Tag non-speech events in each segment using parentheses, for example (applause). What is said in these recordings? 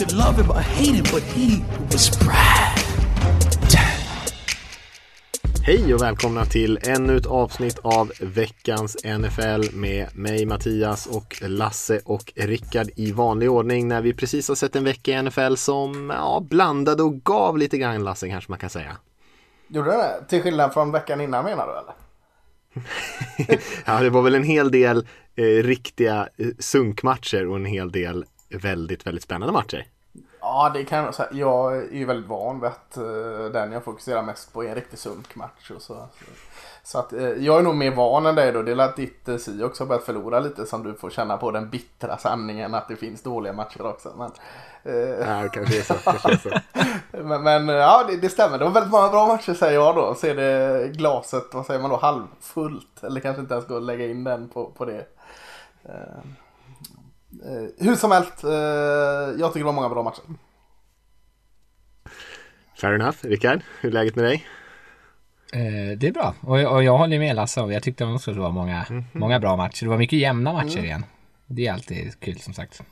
Could love him or hate him, but he was Brad. Hej och välkomna till ännu ett avsnitt av veckans NFL med mig Mattias och Lasse och Rickard i vanlig ordning när vi precis har sett en vecka i NFL som ja, blandade och gav lite grann Lasse kanske man kan säga. Gjorde det? Till skillnad från veckan innan menar du eller? (laughs) ja, det var väl en hel del eh, riktiga eh, sunkmatcher och en hel del väldigt, väldigt spännande matcher. Ja, det kan jag säga. Jag är ju väldigt van vid att uh, den jag fokuserar mest på är en riktig sunkmatch. Och så, så, att uh, jag är nog mer van än dig då. Det är att ditt uh, si också börjat förlora lite som du får känna på den bittra sanningen att det finns dåliga matcher också. Men, ja, kanske är så. Kanske är så. (laughs) men, men ja, det, det, stämmer. Det var väldigt många bra matcher säger jag då. Så är det glaset, vad säger man då, halvfullt. Eller kanske inte ens gå och lägga in den på, på det. Eh, hur som helst, eh, jag tycker det var många bra matcher. Fair enough. Rickard, hur är läget med dig? Eh, det är bra och, och jag håller med Lasse. Jag tyckte också det var många, mm -hmm. många bra matcher. Det var mycket jämna matcher mm. igen. Det är alltid kul som sagt.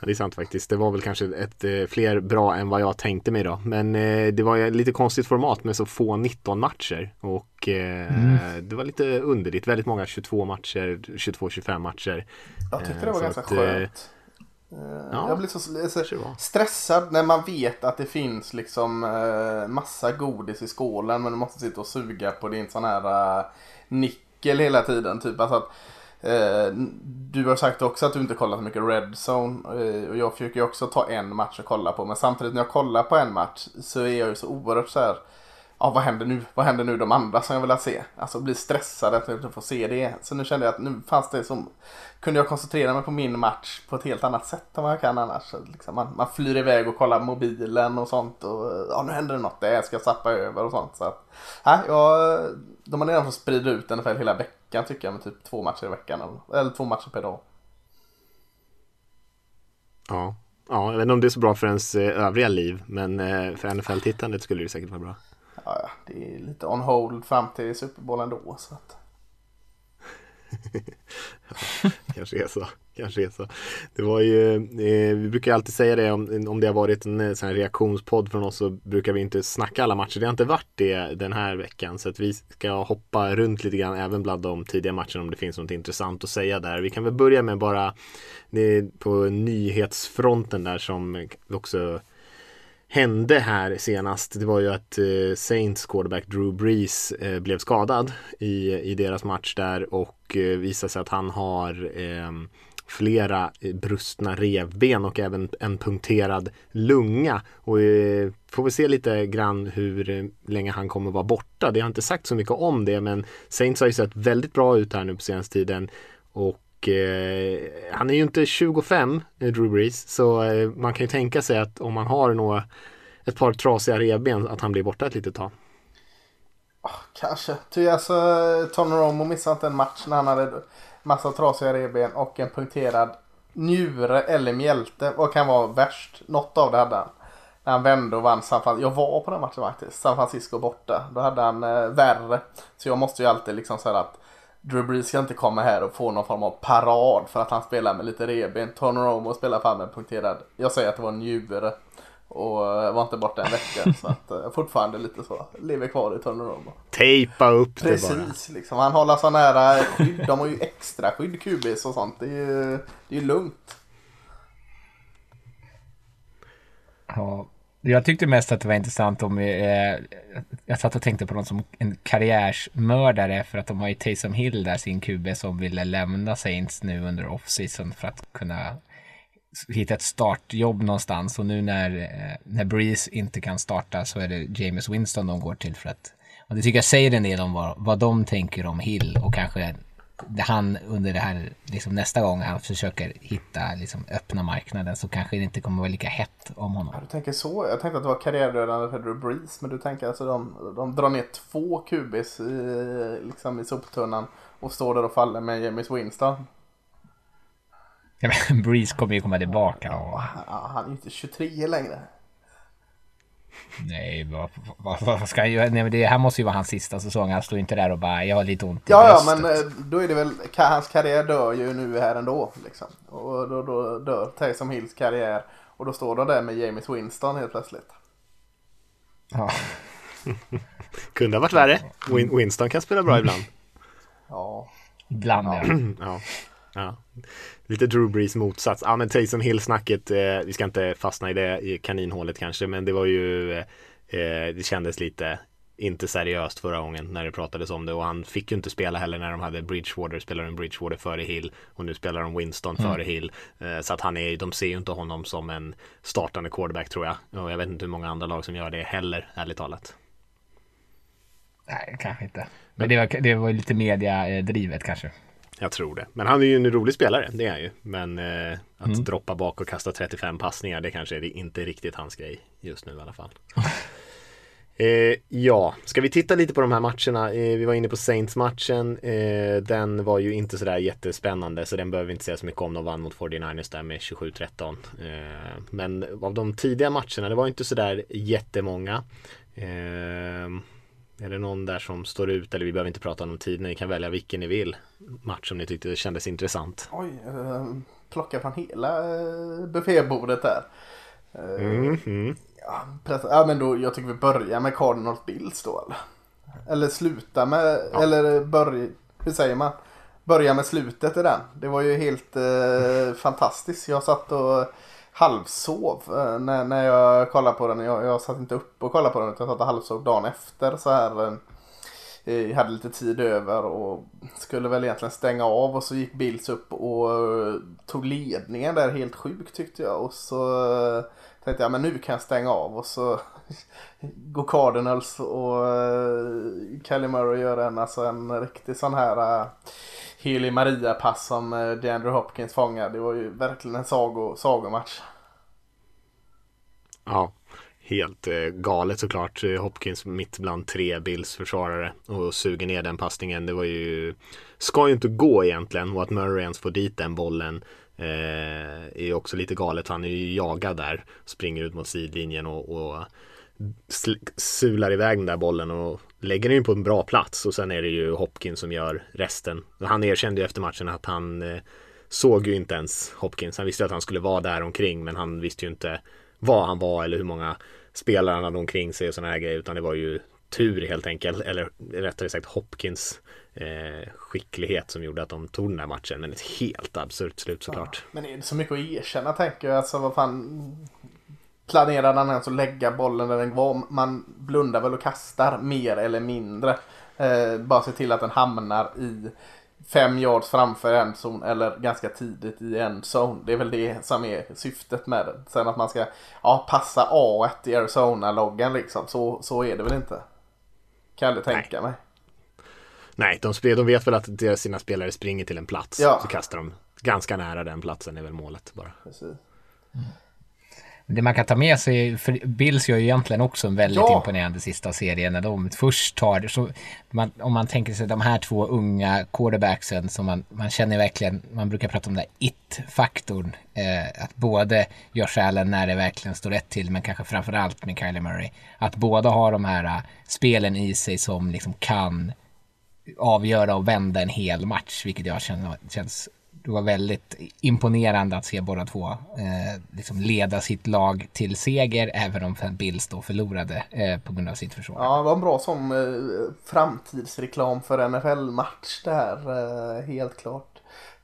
Ja, det är sant faktiskt. Det var väl kanske ett, eh, fler bra än vad jag tänkte mig då. Men eh, det var ju lite konstigt format med så få 19 matcher. Och eh, mm. det var lite underligt. Väldigt många 22 matcher, 22-25 matcher. Jag tyckte det var ganska att, skönt. Ja, jag blir så, så stressad när man vet att det finns liksom massa godis i skålen men du måste sitta och suga på din sån här nickel hela tiden. Typ. Alltså att, Eh, du har sagt också att du inte kollar så mycket Red Zone. Eh, och jag försöker också ta en match och kolla på. Men samtidigt när jag kollar på en match så är jag ju så oerhört så här. Ja, vad händer nu? Vad händer nu de andra som jag vill se? Alltså blir stressad att jag inte får se det. Så nu kände jag att nu fanns det som... Kunde jag koncentrera mig på min match på ett helt annat sätt än vad jag kan annars. Liksom man, man flyr iväg och kollar mobilen och sånt. Och ja, nu händer det något det Ska jag zappa över och sånt. Så att, ja, jag, de har redan fått sprida ut ungefär hela veckan tycker jag med typ två matcher i veckan. Eller, eller två matcher per dag. Ja. ja, jag vet inte om det är så bra för ens eh, övriga liv. Men eh, för NFL-tittandet skulle det säkert vara bra. Ja, det är lite on hold fram till Super Bowl ändå. Så att ja, (laughs) kanske är så. Kanske är så. Det var ju, eh, vi brukar alltid säga det om, om det har varit en eh, sån här reaktionspodd från oss så brukar vi inte snacka alla matcher. Det har inte varit det den här veckan så att vi ska hoppa runt lite grann även bland de tidiga matcherna om det finns något intressant att säga där. Vi kan väl börja med bara eh, på nyhetsfronten där som också hände här senast det var ju att eh, Saints quarterback Drew Brees eh, blev skadad i, i deras match där och eh, visade sig att han har ehm, flera brustna revben och även en punkterad lunga. Och eh, får vi se lite grann hur länge han kommer vara borta. Det har inte sagt så mycket om det men Saints har ju sett väldigt bra ut här nu på senaste tiden. Och och eh, han är ju inte 25, eh, Drew Brees, så eh, man kan ju tänka sig att om man har några, ett par trasiga revben att han blir borta ett litet tag. Oh, kanske. Ty alltså, Tony Romo missade inte en match när han hade massa trasiga revben och en punkterad njure eller mjälte. Vad kan vara värst? Något av det hade han. När han vände och vann San Francisco. Jag var på den matchen faktiskt. San Francisco borta. Då hade han eh, värre. Så jag måste ju alltid liksom säga att Drew Brees ska inte komma här och få någon form av parad för att han spelar med lite reben. Tony Romo spelar fan med punkterad. Jag säger att det var en njure. Och var inte borta en vecka. (laughs) så att uh, fortfarande lite så. Lever kvar i Tony Romo. Tejpa upp Precis, det bara. Precis, liksom. Han håller så nära skydd. De har ju extra skydd QBs och sånt. Det är ju, det är lugnt. Ja, jag tyckte mest att det var intressant om, eh, jag satt och tänkte på någon som en karriärsmördare för att de har ju Taysom Hill där, sin QB som ville lämna Saints nu under off-season för att kunna hitta ett startjobb någonstans. Och nu när, eh, när Breeze inte kan starta så är det James Winston de går till för att och det tycker jag säger en del om vad, vad de tänker om Hill och kanske han under det här, liksom nästa gång han försöker hitta liksom, öppna marknaden så kanske det inte kommer vara lika hett om honom. Ja, du tänker så? Jag tänkte att det var karriärdödande för Drew Brees, men du tänker alltså de, de drar ner två kubis i, liksom i soptunnan och står där och faller med James Winston. Ja, men (laughs) Breeze kommer ju komma tillbaka. Och... Ja, han är ju inte 23 längre. Nej, vad, vad, vad ska han göra? Nej, men det här måste ju vara hans sista säsong. Han står inte där och bara, jag har lite ont i Ja, ja, men eh, då är det väl, hans karriär dör ju nu här ändå. Liksom. Och då, då dör Taysom Hills karriär. Och då står de där med James Winston helt plötsligt. Ja. (laughs) Kunde ha varit värre. Win Winston kan spela bra ibland. Ja. Ibland ja. (clears throat) ja. ja. Lite Drew Brees motsats. Ja men Taysom Hill-snacket, eh, vi ska inte fastna i det i kaninhålet kanske, men det var ju eh, Det kändes lite inte seriöst förra gången när det pratades om det och han fick ju inte spela heller när de hade Bridgewater, spelar en Bridgewater före Hill och nu spelar de Winston mm. före Hill. Eh, så att han är, de ser ju inte honom som en startande quarterback tror jag. Och jag vet inte hur många andra lag som gör det heller, ärligt talat. Nej, kanske inte. Men det var, det var lite mediadrivet kanske. Jag tror det. Men han är ju en rolig spelare, det är han ju. Men eh, att mm. droppa bak och kasta 35 passningar, det kanske är inte riktigt hans grej just nu i alla fall. (laughs) eh, ja, ska vi titta lite på de här matcherna? Eh, vi var inne på Saints-matchen. Eh, den var ju inte sådär jättespännande, så den behöver vi inte säga så mycket om. De vann mot 49ers där med 27-13. Eh, men av de tidiga matcherna, det var inte sådär jättemånga. Eh, är det någon där som står ut eller vi behöver inte prata om tid, ni kan välja vilken ni vill match som ni tyckte kändes intressant. Oj, eh, plocka från hela eh, buffébordet där. Mm, mm. Ja, ja, men då, jag tycker vi börjar med Cardinals Bills då eller? Eller sluta med, ja. eller börja, hur säger man? Börja med slutet i den. Det var ju helt eh, fantastiskt. Jag satt och halvsov eh, när, när jag kollade på den. Jag, jag satt inte upp och kollade på den utan jag satt och halvsov dagen efter så här. Eh, jag hade lite tid över och skulle väl egentligen stänga av och så gick Bills upp och eh, tog ledningen där helt sjukt tyckte jag. Och så tänkte jag men nu kan jag stänga av och så (laughs) går Cardinals och Kelly Murray gör en, alltså en riktig sån här Heli Maria-pass som eh, DeAndre Hopkins fångade. Det var ju verkligen en sago, sagomatch. Ja, helt eh, galet såklart. Eh, Hopkins mitt bland tre Bills försvarare och suger ner den passningen. Det var ju, ska ju inte gå egentligen och att Murray ens får dit den bollen eh, är också lite galet. Han är ju jagad där, springer ut mot sidlinjen och, och sular iväg den där bollen och lägger den på en bra plats och sen är det ju Hopkins som gör resten. Han erkände ju efter matchen att han eh, såg ju inte ens Hopkins. Han visste att han skulle vara där omkring men han visste ju inte vad han var eller hur många spelare han hade omkring sig och sådana här grejer utan det var ju tur helt enkelt eller rättare sagt Hopkins eh, skicklighet som gjorde att de tog den här matchen men ett helt absurt slut såklart. Ja, men är det så mycket att erkänna tänker jag alltså vad fan planerade han ens att lägga bollen där den var. Man blundar väl och kastar mer eller mindre. Eh, bara se till att den hamnar i fem yards framför en zon eller ganska tidigt i en zone. Det är väl det som är syftet med det. Sen att man ska ja, passa A1 i Arizona-loggan liksom. Så, så är det väl inte. Kan jag aldrig tänka mig. Nej, de, de vet väl att sina spelare springer till en plats. Ja. Så kastar de ganska nära den platsen är väl målet bara. Precis. Mm. Det man kan ta med sig, för Bills gör ju egentligen också en väldigt ja. imponerande sista serie när de först tar, så man, om man tänker sig de här två unga quarterbacksen som man, man känner verkligen, man brukar prata om den där it-faktorn, eh, att både Josh Allen när det verkligen står rätt till, men kanske framförallt med Kylie Murray, att båda har de här uh, spelen i sig som liksom kan avgöra och vända en hel match, vilket jag känner känns det var väldigt imponerande att se båda två eh, liksom leda sitt lag till seger, även om Bills då förlorade eh, på grund av sitt försvar. Ja, det var en bra som eh, framtidsreklam för NFL-match där, eh, helt klart.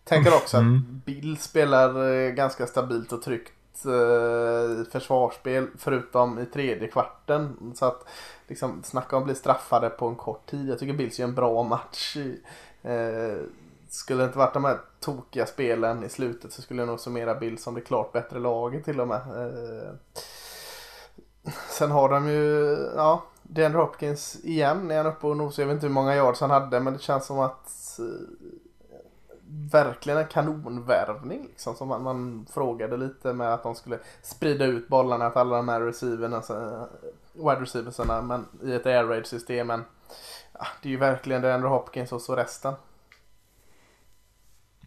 Tänker också mm. att Bill spelar eh, ganska stabilt och tryggt eh, försvarsspel, förutom i tredje kvarten. Så att liksom, snacka om att bli straffade på en kort tid. Jag tycker Bills gör en bra match. Eh, skulle det inte varit de här tokiga spelen i slutet så skulle jag nog summera Bill som det klart bättre laget till och med. Eh, sen har de ju, ja, Dan Hopkins igen är han uppe och nosar. Jag vet inte hur många yards han hade men det känns som att eh, verkligen en kanonvärvning. Liksom, som man, man, frågade lite med att de skulle sprida ut bollarna till alla de här receiverna, eh, wide receiversarna men, i ett air raid system. Men ja, det är ju verkligen det Hopkins och så resten.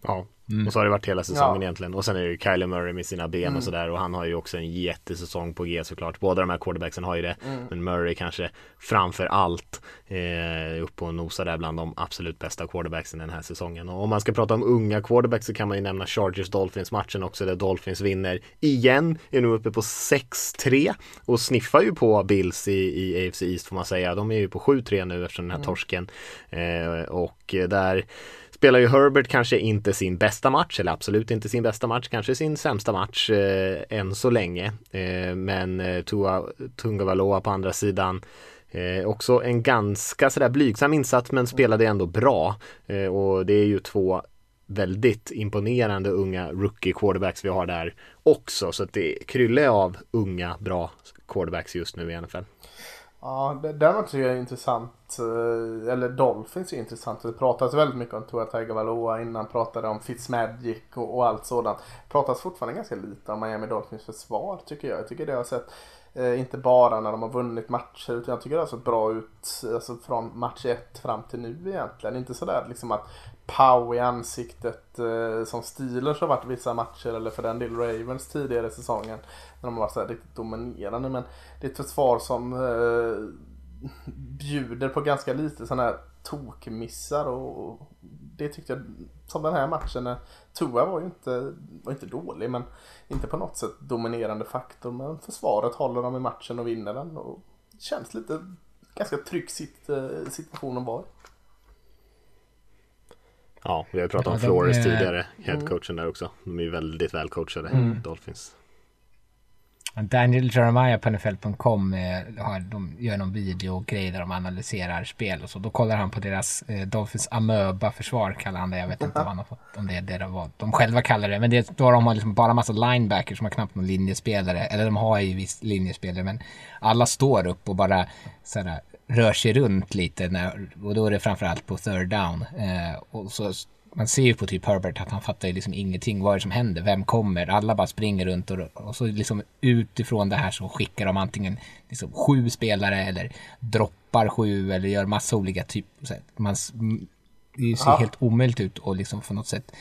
Ja, Mm. Och så har det varit hela säsongen ja. egentligen. Och sen är det ju Kyler Murray med sina ben mm. och sådär. Och han har ju också en jättesäsong på G såklart. Båda de här quarterbacksen har ju det. Mm. Men Murray kanske framför allt eh, upp och nosar där bland de absolut bästa quarterbacksen den här säsongen. Och om man ska prata om unga quarterbacks så kan man ju nämna Chargers Dolphins matchen också där Dolphins vinner igen. Är nu uppe på 6-3 och sniffar ju på Bills i, i AFC East får man säga. De är ju på 7-3 nu efter den här mm. torsken. Eh, och där spelar ju Herbert kanske inte sin bästa match, eller absolut inte sin bästa match, kanske sin sämsta match eh, än så länge. Eh, men eh, Tua Tungavaloa på andra sidan Eh, också en ganska sådär blygsam insats men spelade ändå bra. Eh, och det är ju två väldigt imponerande unga rookie quarterbacks vi har där också. Så att det kryllar av unga bra quarterbacks just nu i NFL. Ja, däremot tycker jag är intressant. Eh, eller Dolphins är intressant. Det pratas väldigt mycket om Tua Tagovailoa innan. Pratade om Fitzmagic och, och allt sådant. Pratas fortfarande ganska lite om Miami Dolphins försvar tycker jag. Jag tycker det har sett Eh, inte bara när de har vunnit matcher utan jag tycker det har sett bra ut alltså, från match 1 fram till nu egentligen. Inte sådär liksom att pow i ansiktet eh, som Steelers har varit vissa matcher eller för den del Ravens tidigare i säsongen. När de har varit så riktigt dominerande men det är ett försvar som eh, bjuder på ganska lite sådana här tokmissar och det tyckte jag som den här matchen. Eh, Tua var ju inte, var inte dålig men inte på något sätt dominerande faktor. Men försvaret håller dem i matchen och vinner den. Och känns lite ganska trygg sitt, eh, situation Ja, vi har pratat om ja, Flores är... tidigare, headcoachen där också. De är väldigt välcoachade, mm. Dolphins. Daniel Jeremiah på NFL.com de gör någon video-grej där de analyserar spel och så. Då kollar han på deras eh, Dolphins amöba-försvar kallar han det. Jag vet inte vad han har fått, om det är det var, de själva kallar det. Men det, då de har liksom bara massa linebackers som har knappt någon linjespelare. Eller de har ju visst linjespelare men alla står upp och bara sådär, rör sig runt lite. När, och då är det framförallt på third down. Eh, och så man ser ju på typ Herbert att han fattar ju liksom ingenting. Vad är det som händer? Vem kommer? Alla bara springer runt och, och så liksom utifrån det här så skickar de antingen liksom sju spelare eller droppar sju eller gör massa olika typer. Man, det ser ja. helt omöjligt ut och liksom på något sätt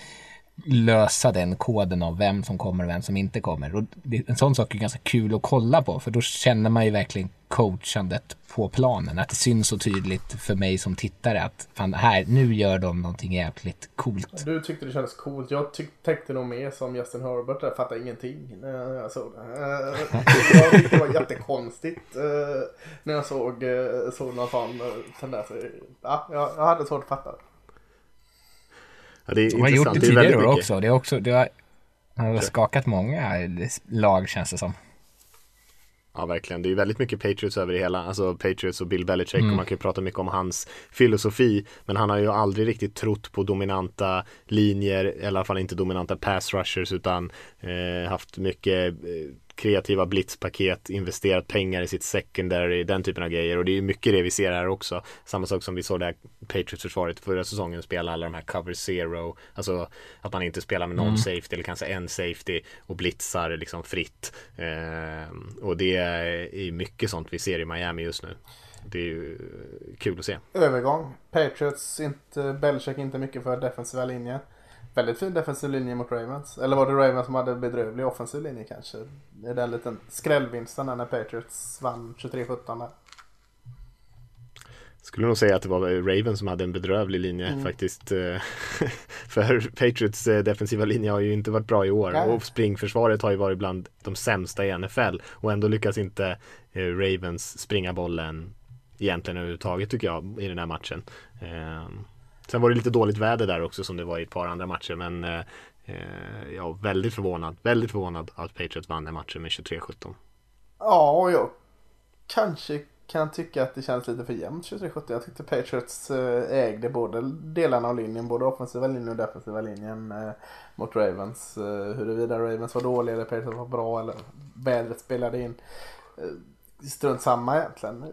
lösa den koden av vem som kommer och vem som inte kommer. Och en sån sak är ganska kul att kolla på för då känner man ju verkligen coachandet på planen. Att det syns så tydligt för mig som tittare att fan, här, nu gör de någonting jäkligt coolt. Du tyckte det kändes coolt. Jag tyck, tänkte nog mer som Justin Herbert. Jag fattade ingenting när jag såg det. Jag tyckte det var jättekonstigt eh, när jag såg, sådana fan tendenser. Ja, jag hade svårt att fatta det. Ja, det är de har gjort det tidigare år också. Det, är också det har, har skakat många lag känns det som. Ja, verkligen. Det är väldigt mycket Patriots över det hela. Alltså Patriots och Bill Belichick mm. och man kan ju prata mycket om hans filosofi. Men han har ju aldrig riktigt trott på dominanta linjer, i alla fall inte dominanta pass rushers utan eh, haft mycket eh, kreativa blitzpaket, investerat pengar i sitt secondary, den typen av grejer och det är mycket det vi ser här också. Samma sak som vi såg där Patriots-försvaret förra säsongen spela alla de här cover zero, alltså att man inte spelar med någon mm. safety eller kanske en safety och blitzar liksom fritt. Eh, och det är mycket sånt vi ser i Miami just nu. Det är ju kul att se. Övergång. Patriots, inte, Belichick inte mycket för defensiva linjer. Väldigt fin defensiv linje mot Ravens. Eller var det Ravens som hade bedrövlig offensiv linje kanske? Det är den liten skrällvinsten när Patriots vann 23-17 där. Skulle nog säga att det var Ravens som hade en bedrövlig linje mm. faktiskt. (laughs) För Patriots eh, defensiva linje har ju inte varit bra i år Nej. och springförsvaret har ju varit bland de sämsta i NFL och ändå lyckas inte eh, Ravens springa bollen egentligen överhuvudtaget tycker jag i den här matchen. Sen var det lite dåligt väder där också som det var i ett par andra matcher men eh, eh ja, väldigt förvånad, väldigt förvånad att Patriots vann den matchen med 23-17. Ja, och jag kanske kan tycka att det känns lite för jämnt 23-17. Jag tyckte Patriots eh, ägde både delarna av linjen, både offensiva linjen och defensiva linjen eh, mot Ravens. Eh, huruvida Ravens var dåliga eller Patriots var bra eller vädret spelade in. Eh, strunt samma egentligen.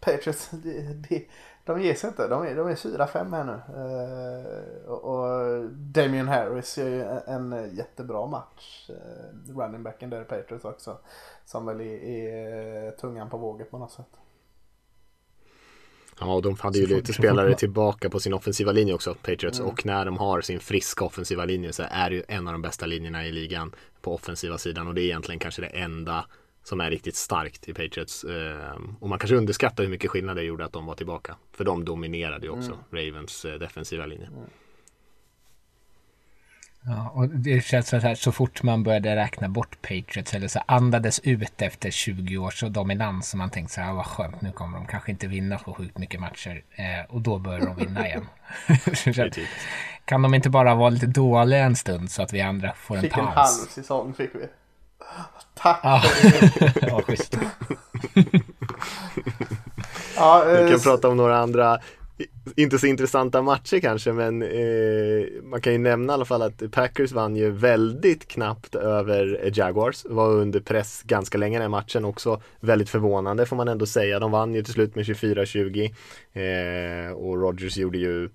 Patriots, (laughs) det, det, de ger sig inte. De är, de är 4-5 här nu. Uh, och, och Damien Harris gör ju en, en jättebra match. Uh, running backen där i Patriots också. Som väl är, är tungan på vågen på något sätt. Ja, och de hade ju lite spelare tillbaka på sin offensiva linje också, Patriots. Mm. Och när de har sin friska offensiva linje så är det ju en av de bästa linjerna i ligan på offensiva sidan. Och det är egentligen kanske det enda som är riktigt starkt i Patriots. Ehm, och man kanske underskattar hur mycket skillnad det gjorde att de var tillbaka. För de dominerade ju också mm. Ravens eh, defensiva linje. Mm. Ja, och det känns så här, så fort man började räkna bort Patriots eller så andades ut efter 20 års dominans så man tänkte så här, vad skönt, nu kommer de kanske inte vinna så sjukt mycket matcher eh, och då börjar de vinna igen. (laughs) kan de inte bara vara lite dåliga en stund så att vi andra får en fick paus? Fick en halv säsong fick vi. Tack! Ja, (laughs) ja schysst. (laughs) ja, eh, vi kan prata om några andra inte så intressanta matcher kanske men eh, man kan ju nämna i alla fall att Packers vann ju väldigt knappt över Jaguars. Var under press ganska länge den matchen också. Väldigt förvånande får man ändå säga. De vann ju till slut med 24-20 eh, och Rodgers gjorde ju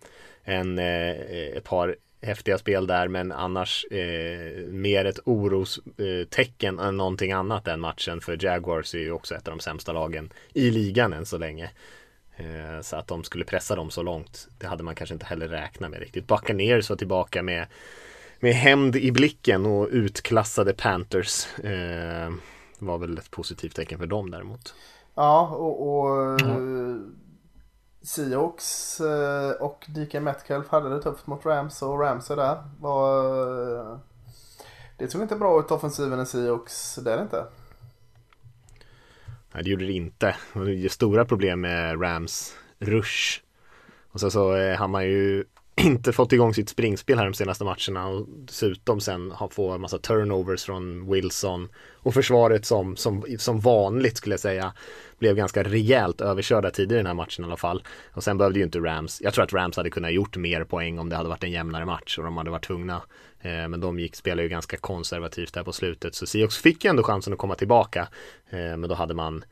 en, eh, ett par häftiga spel där men annars eh, mer ett orostecken än någonting annat den matchen för Jaguars är ju också ett av de sämsta lagen i ligan än så länge. Eh, så att de skulle pressa dem så långt, det hade man kanske inte heller räknat med riktigt. Buccaneers var tillbaka med, med hämnd i blicken och utklassade Panthers. Eh, var väl ett positivt tecken för dem däremot. Ja, och, och mm. Seahawks eh, och DK Metcalf hade det tufft mot Rams och Rams är där. Var, eh, det såg inte bra ut offensiven i Seahawks, det är det inte. Nej, det gjorde det inte. Det är stora problem med Rams rush. Och så, eh, så hann har man ju inte fått igång sitt springspel här de senaste matcherna och dessutom sen har en massa turnovers från Wilson och försvaret som, som, som vanligt skulle jag säga blev ganska rejält överkörda tidigare i den här matchen i alla fall. Och sen behövde ju inte Rams, jag tror att Rams hade kunnat gjort mer poäng om det hade varit en jämnare match och de hade varit tvungna. Eh, men de gick, spelade ju ganska konservativt där på slutet så Seahawks fick ju ändå chansen att komma tillbaka. Eh, men då hade man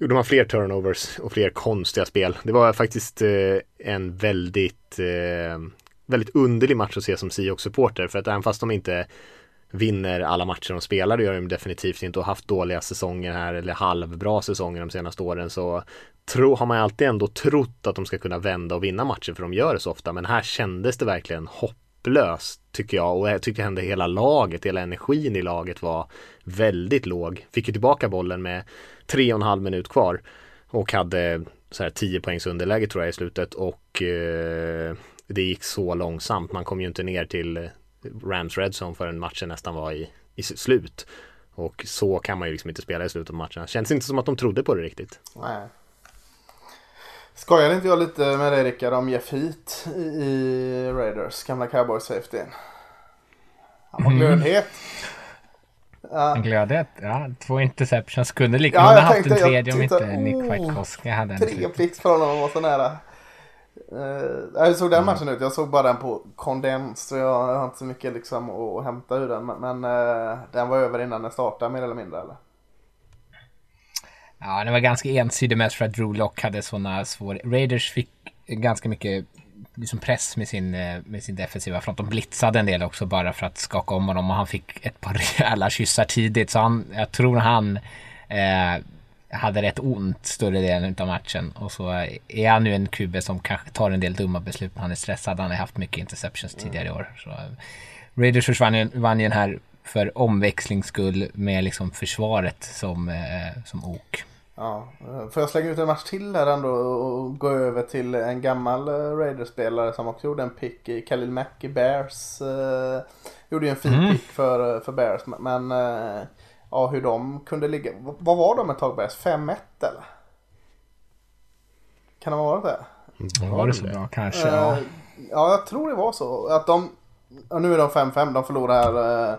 gjorde man fler turnovers och fler konstiga spel. Det var faktiskt eh, en väldigt, eh, väldigt underlig match att se som Seahawks-supporter för att även fast de inte vinner alla matcher de spelar, det gör de definitivt inte och haft dåliga säsonger här eller halvbra säsonger de senaste åren så tro, har man alltid ändå trott att de ska kunna vända och vinna matcher för de gör det så ofta men här kändes det verkligen hopplöst tycker jag och jag tycker ändå hela laget, hela energin i laget var väldigt låg. Fick ju tillbaka bollen med tre och en halv minut kvar och hade så här 10 poängs underläge tror jag i slutet och eh, det gick så långsamt. Man kom ju inte ner till Rams Redzone förrän matchen nästan var i, i slut. Och så kan man ju liksom inte spela i slutet av matchen. Känns inte som att de trodde på det riktigt. Nej. Skojade inte jag lite med dig Rickard om Jeff Heat i Raiders, gamla cowboy safety? Han var glödhet. Ja. Glödhet, ja. Två interceptions. Kunde lika ja, ha haft en tredje om inte Nick Whitekowski hade en. Tre plicks från honom var så nära. Uh, hur såg den matchen ut? Jag såg bara den på kondens så jag har inte så mycket liksom att hämta ur den. Men uh, den var över innan den startade mer eller mindre eller? Ja, den var ganska ensidig mest för att Drew Lock hade sådana svåra... Raiders fick ganska mycket liksom press med sin, eh, med sin defensiva front. De blitzade en del också bara för att skaka om honom och han fick ett par (laughs) rejäla kyssar tidigt. Så han, jag tror han eh, hade rätt ont större delen av matchen. Och så är han nu en QB som kanske tar en del dumma beslut när han är stressad. Han har haft mycket interceptions tidigare i år. Så, Raiders försvann ju, vann ju den här för omväxlings skull med liksom försvaret som, eh, som ok. Ja, får jag slänga ut en match till här ändå och gå över till en gammal eh, Raiders-spelare som också gjorde en pick i Khalil Mack i Bears. Eh, gjorde ju en fin mm. pick för, eh, för Bears men eh, ja, hur de kunde ligga. Vad var de ett tag Bears? 5-1 eller? Kan det ha varit det? Var det så bra kanske? Eh, ja. ja, jag tror det var så. Att de, nu är de 5-5, de förlorar här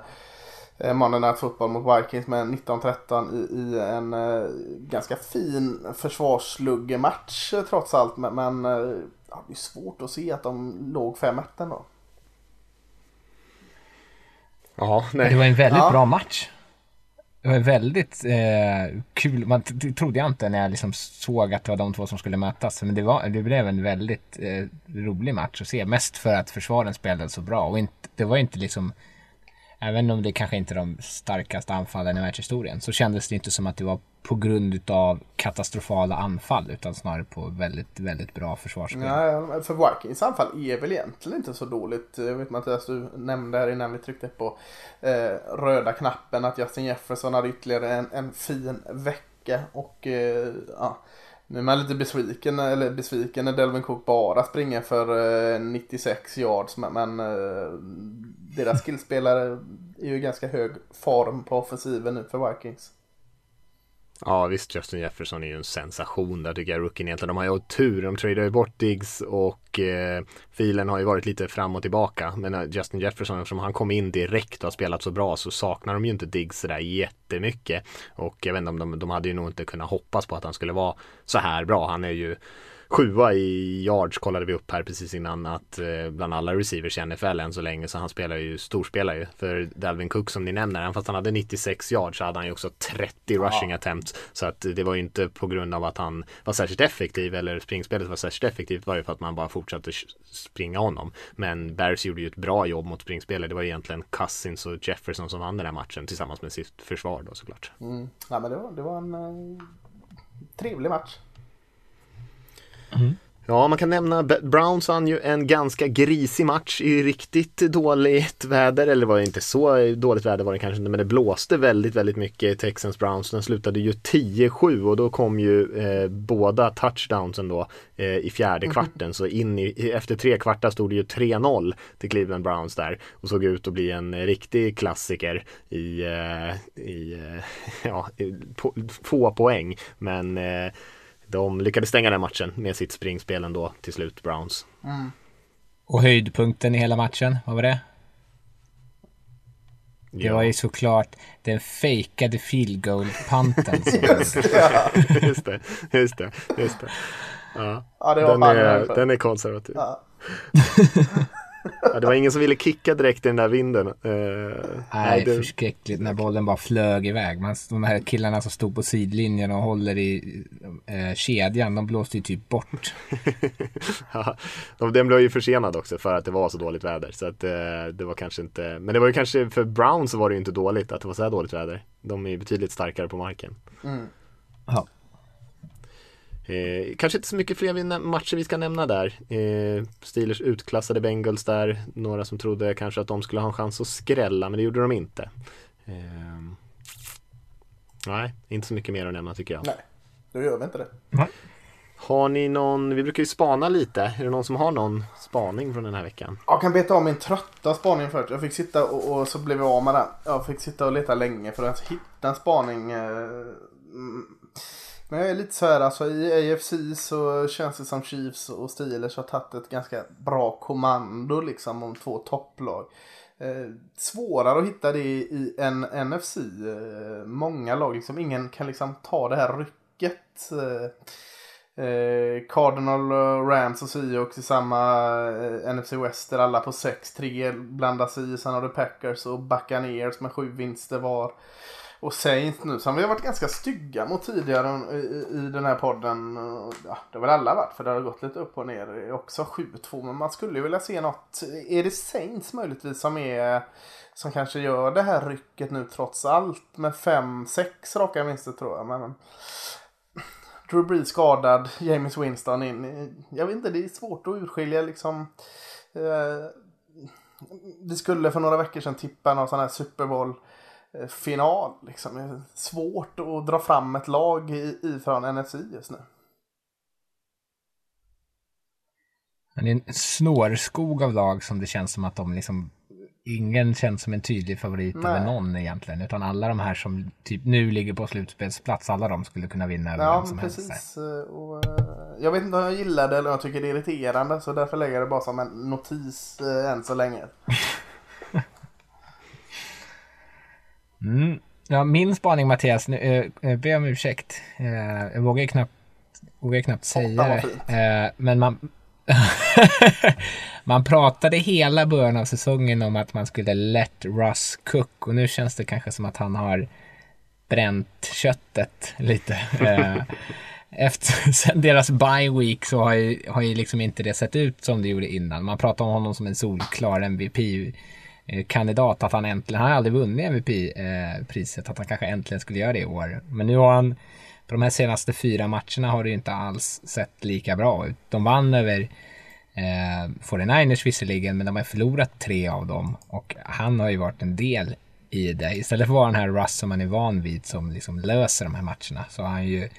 Monday Night Football mot Vikings med 19-13 i, i, en eh, ganska fin försvarsluggematch eh, trots allt. Men, men eh, ja, det är svårt att se att de låg 5-1 ändå. Ja, nej. Det var en väldigt ja. bra match. det var väldigt eh, kul. Man trodde jag inte när jag liksom såg att det var de två som skulle mötas. Men det, var, det blev en väldigt eh, rolig match att se. Mest för att försvaren spelade så bra. Och inte, det var inte liksom även om det kanske inte är de starkaste anfallen i världshistorien, så kändes det inte som att det var på grund av katastrofala anfall, utan snarare på väldigt, väldigt bra försvarsspel. Ja, för Vikings anfall är väl egentligen inte så dåligt. Jag vet Mattias, du nämnde här innan vi tryckte på eh, röda knappen att Justin Jefferson hade ytterligare en, en fin vecka och eh, ja, nu är man lite besviken, eller besviken när Delvin Cook bara springer för eh, 96 yards men, eh, deras skillspelare är ju ganska hög form på offensiven nu för Vikings. Ja visst, Justin Jefferson är ju en sensation där tycker jag, rookien egentligen. De har ju tur, de tradar ju bort Diggs och eh, filen har ju varit lite fram och tillbaka. Men eh, Justin Jefferson, eftersom han kom in direkt och har spelat så bra så saknar de ju inte Diggs sådär jättemycket. Och jag vet inte om de, de hade ju nog inte kunnat hoppas på att han skulle vara så här bra. Han är ju sjua i yards kollade vi upp här precis innan att eh, bland alla receivers i NFL än så länge så han spelar ju storspelar ju för Dalvin Cook som ni nämner även fast han hade 96 yards så hade han ju också 30 rushing attempts så att det var ju inte på grund av att han var särskilt effektiv eller springspelet var särskilt effektivt var ju för att man bara fortsatte springa honom men Bears gjorde ju ett bra jobb mot springspelet det var egentligen Cousins och Jefferson som vann den här matchen tillsammans med sitt försvar då såklart. Mm. Ja men det var, det var en uh, trevlig match. Mm. Ja, man kan nämna Browns vann ju en ganska grisig match i riktigt dåligt väder, eller var det inte så dåligt väder var det kanske inte, men det blåste väldigt, väldigt mycket Texans Browns. Den slutade ju 10-7 och då kom ju eh, båda touchdownsen då eh, i fjärde mm. kvarten, så in i, efter tre kvartar stod det ju 3-0 till Cleveland Browns där och såg ut att bli en riktig klassiker i, eh, i eh, (laughs) ja, på, få poäng, men eh, de lyckades stänga den matchen med sitt springspel ändå till slut, Browns. Mm. Och höjdpunkten i hela matchen, vad var det? Det ja. var ju såklart den fejkade field goal panten. (laughs) just, det, (laughs) just det, just det, just det. Ja, ja det den, är, den är konservativ. Ja. (laughs) Ja, det var ingen som ville kicka direkt i den där vinden. Uh, nej, det... förskräckligt när bollen bara flög iväg. Man, de här killarna som stod på sidlinjen och håller i uh, kedjan, de blåste ju typ bort. (laughs) ja, den blev ju försenad också för att det var så dåligt väder. Så att uh, det var kanske inte, men det var ju kanske, för Brown så var det ju inte dåligt att det var så här dåligt väder. De är ju betydligt starkare på marken. Mm. Ja. Eh, kanske inte så mycket fler matcher vi ska nämna där. Eh, Steelers utklassade Bengals där. Några som trodde kanske att de skulle ha en chans att skrälla, men det gjorde de inte. Eh, nej, inte så mycket mer att nämna tycker jag. Nej, då gör vi inte det. Nej. Har ni någon, vi brukar ju spana lite. Är det någon som har någon spaning från den här veckan? Jag kan beta av min trötta spaning först. Jag fick sitta och, och så blev jag av med den. Jag fick sitta och leta länge för att hitta en spaning. Eh, men jag är lite så här, alltså i AFC så känns det som Chiefs och Steelers har tagit ett ganska bra kommando liksom om två topplag. Eh, svårare att hitta det i en NFC. Eh, många lag, liksom, ingen kan liksom ta det här rycket. Eh, eh Cardinal, eh, Rams och Seahawks i samma eh, NFC West där alla på 6-3 blandas i. Sen har du Packers och Buccaneers med sju vinster var och Saints nu som vi har varit ganska stygga mot tidigare i, i den här podden. Ja, det har väl alla varit för det har gått lite upp och ner också 7-2 men man skulle ju vilja se något. Är det Saints möjligtvis som är som kanske gör det här rycket nu trots allt med 5-6 raka vinster tror jag. Men, Drew Brees skadad, James Winston in. Jag vet inte, det är svårt att urskilja liksom. Eh, vi skulle för några veckor sedan tippa någon sån här Super Bowl Eh, final. Liksom. Svårt att dra fram ett lag ifrån NFC just nu. Det är en snårskog av lag som det känns som att de liksom Ingen känns som en tydlig favorit Nej. över någon egentligen. Utan alla de här som typ nu ligger på slutspelsplats, alla de skulle kunna vinna över ja, som precis. helst. Och, uh, jag vet inte om jag gillar det eller om jag tycker det är irriterande. Så därför lägger jag det bara som en notis än så länge. (laughs) Mm. Ja, min spaning Mattias, nu, äh, be om ursäkt. Äh, jag vågar knappt, vågar knappt säga det. Äh, men man, (laughs) man pratade hela början av säsongen om att man skulle let Russ cook och nu känns det kanske som att han har bränt köttet lite. Eh, (laughs) efter sen deras bye week så har ju, har ju liksom inte det sett ut som det gjorde innan. Man pratar om honom som en solklar Eh, kandidat, Att han äntligen, han har aldrig vunnit MVP-priset. Eh, att han kanske äntligen skulle göra det i år. Men nu har han, på de här senaste fyra matcherna har det ju inte alls sett lika bra ut. De vann över eh, 49ers visserligen, men de har förlorat tre av dem. Och han har ju varit en del i det. Istället för att vara den här Russ som man är van vid som liksom löser de här matcherna så har han ju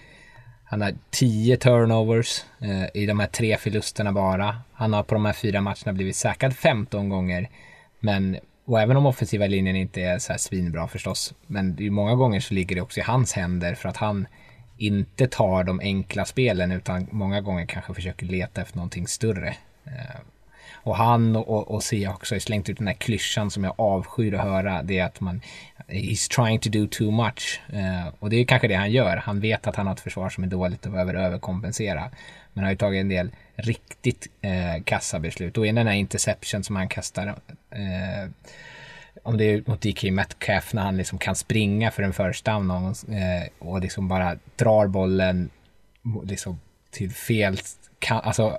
han har 10 turnovers eh, i de här tre förlusterna bara. Han har på de här fyra matcherna blivit säkrad 15 gånger. Men, och även om offensiva linjen inte är så här svinbra förstås, men det är många gånger så ligger det också i hans händer för att han inte tar de enkla spelen utan många gånger kanske försöker leta efter någonting större. Eh, och han och, och också, har slängt ut den här klyschan som jag avskyr att höra. Det är att man He's trying to do too much. Uh, och det är kanske det han gör. Han vet att han har ett försvar som är dåligt och behöver överkompensera. Men han har ju tagit en del riktigt eh, kassa beslut. Och i den här interception som han kastar. eh, om det är mot DK Metcalf när han liksom kan springa för en first down och, eh, och liksom bara drar bollen liksom till fel, alltså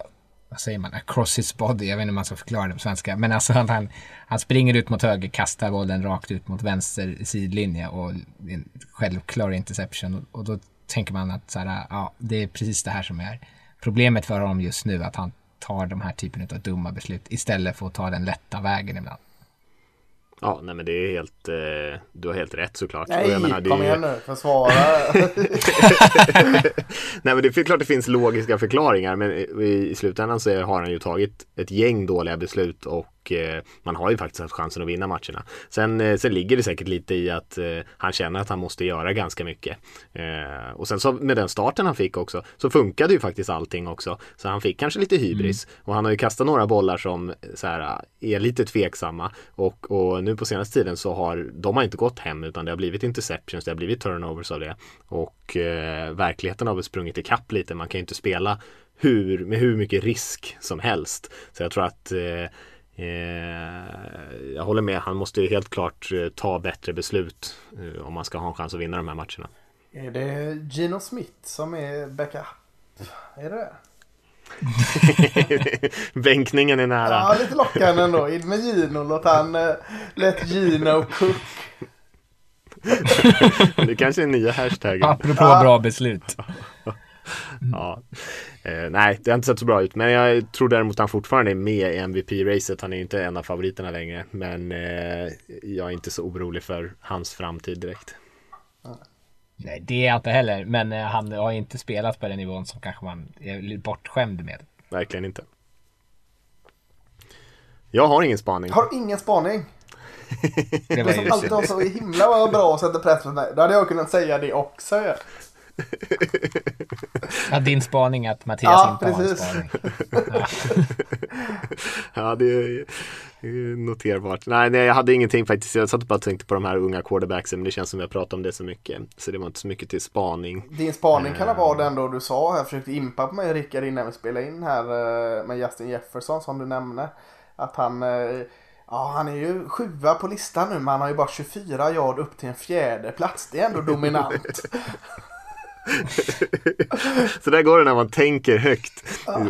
vad säger man, across his body, jag vet inte om man ska förklara det på svenska, men alltså han, han springer ut mot höger, kastar bollen rakt ut mot vänster sidlinje och en självklar interception och, då tänker man att så här, ja, det är precis det här som är problemet för honom just nu, att han tar de här typen av dumma beslut istället för att ta den lätta vägen ibland. Ja, nej men det är helt, eh, du har helt rätt såklart. Nej, jag menar, kom igen nu, försvara. (laughs) nej men det är klart det finns logiska förklaringar men i, i slutändan så har han ju tagit ett gäng dåliga beslut och och eh, man har ju faktiskt haft chansen att vinna matcherna. Sen, eh, sen ligger det säkert lite i att eh, han känner att han måste göra ganska mycket. och sen så med den starten han fick också så funkade ju faktiskt allting också. Så han fick kanske lite hybris mm. och han har ju kastat några bollar som så här, är lite tveksamma och, och nu på senaste tiden så har de har inte gått hem utan det har blivit interceptions, det har blivit turnovers av det och eh, verkligheten har väl sprungit ikapp lite. Man kan ju inte spela hur, med hur mycket risk som helst. Så jag tror att eh, Eh, jag håller med, han måste helt klart eh, ta bättre beslut eh, om man ska ha en chans att vinna de här matcherna. Är det Gino Smith som är backup? Är det (laughs) Bänkningen är nära. Ja, lite lockande ändå. In med Gino, låt han let Gino cook. (laughs) det kanske är nya hashtaggen. Apropå ja. bra beslut. Ja. Eh, nej, det har inte sett så bra ut. Men jag tror däremot att han fortfarande är med i MVP-racet. Han är inte en av favoriterna längre. Men eh, jag är inte så orolig för hans framtid direkt. Nej, det är jag inte heller. Men eh, han har inte spelat på den nivån som kanske man är bortskämd med. Verkligen inte. Jag har ingen spaning. Har ingen spaning? det var som alltid har så himla bra och sätter press på mig. Då hade jag kunnat säga det också. (laughs) Ja. din spaning att Mattias ja, inte precis. har en spaning. Ja. (laughs) ja, det är, noterbart. Nej, nej, jag hade ingenting faktiskt. Jag satt och bara tänkte på de här unga quarterbacksen, men det känns som jag pratat om det så mycket. Så det var inte så mycket till spaning. Din spaning kan ha varit den då du sa, jag försökte impa på mig Rickard innan vi spelade in här eh, med Justin Jefferson som du nämnde. Att han eh, Ja, han är ju sjua på listan nu men han har ju bara 24 yard upp till en fjärde plats. Det är ändå dominant. (laughs) så där går det när man tänker högt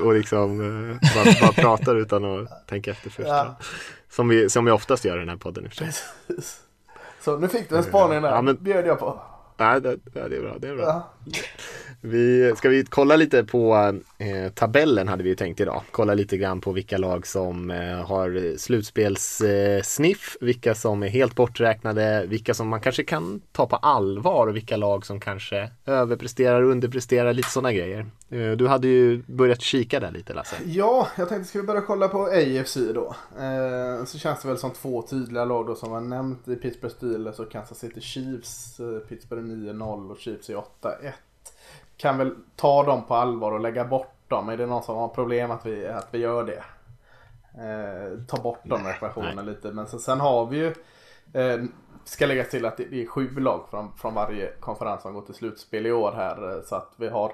och liksom eh, bara, bara pratar utan att tänka efter först. Ja. Som, vi, som vi oftast gör i den här podden i och för sig. Så nu fick du en spaning där, ja, men, bjöd jag på. Nej, det, det, är bra. Det är bra. Ja. Vi, ska vi kolla lite på eh, tabellen hade vi ju tänkt idag. Kolla lite grann på vilka lag som eh, har slutspelssniff, eh, vilka som är helt borträknade, vilka som man kanske kan ta på allvar och vilka lag som kanske överpresterar och underpresterar, lite sådana grejer. Eh, du hade ju börjat kika där lite Lasse. Ja, jag tänkte ska vi börja kolla på AFC då. Eh, så känns det väl som två tydliga lag då som var nämnt i Pittsburgh Steelers och Kansas City Chiefs. Eh, Pittsburgh 9-0 och Chiefs är 8-1 kan väl ta dem på allvar och lägga bort dem. Är det någon som har problem att vi, att vi gör det? Eh, ta bort de ekvationerna lite. Men sen, sen, har vi ju, eh, ska lägga till att det är sju lag från, från varje konferens som går till slutspel i år här. Eh, så att vi har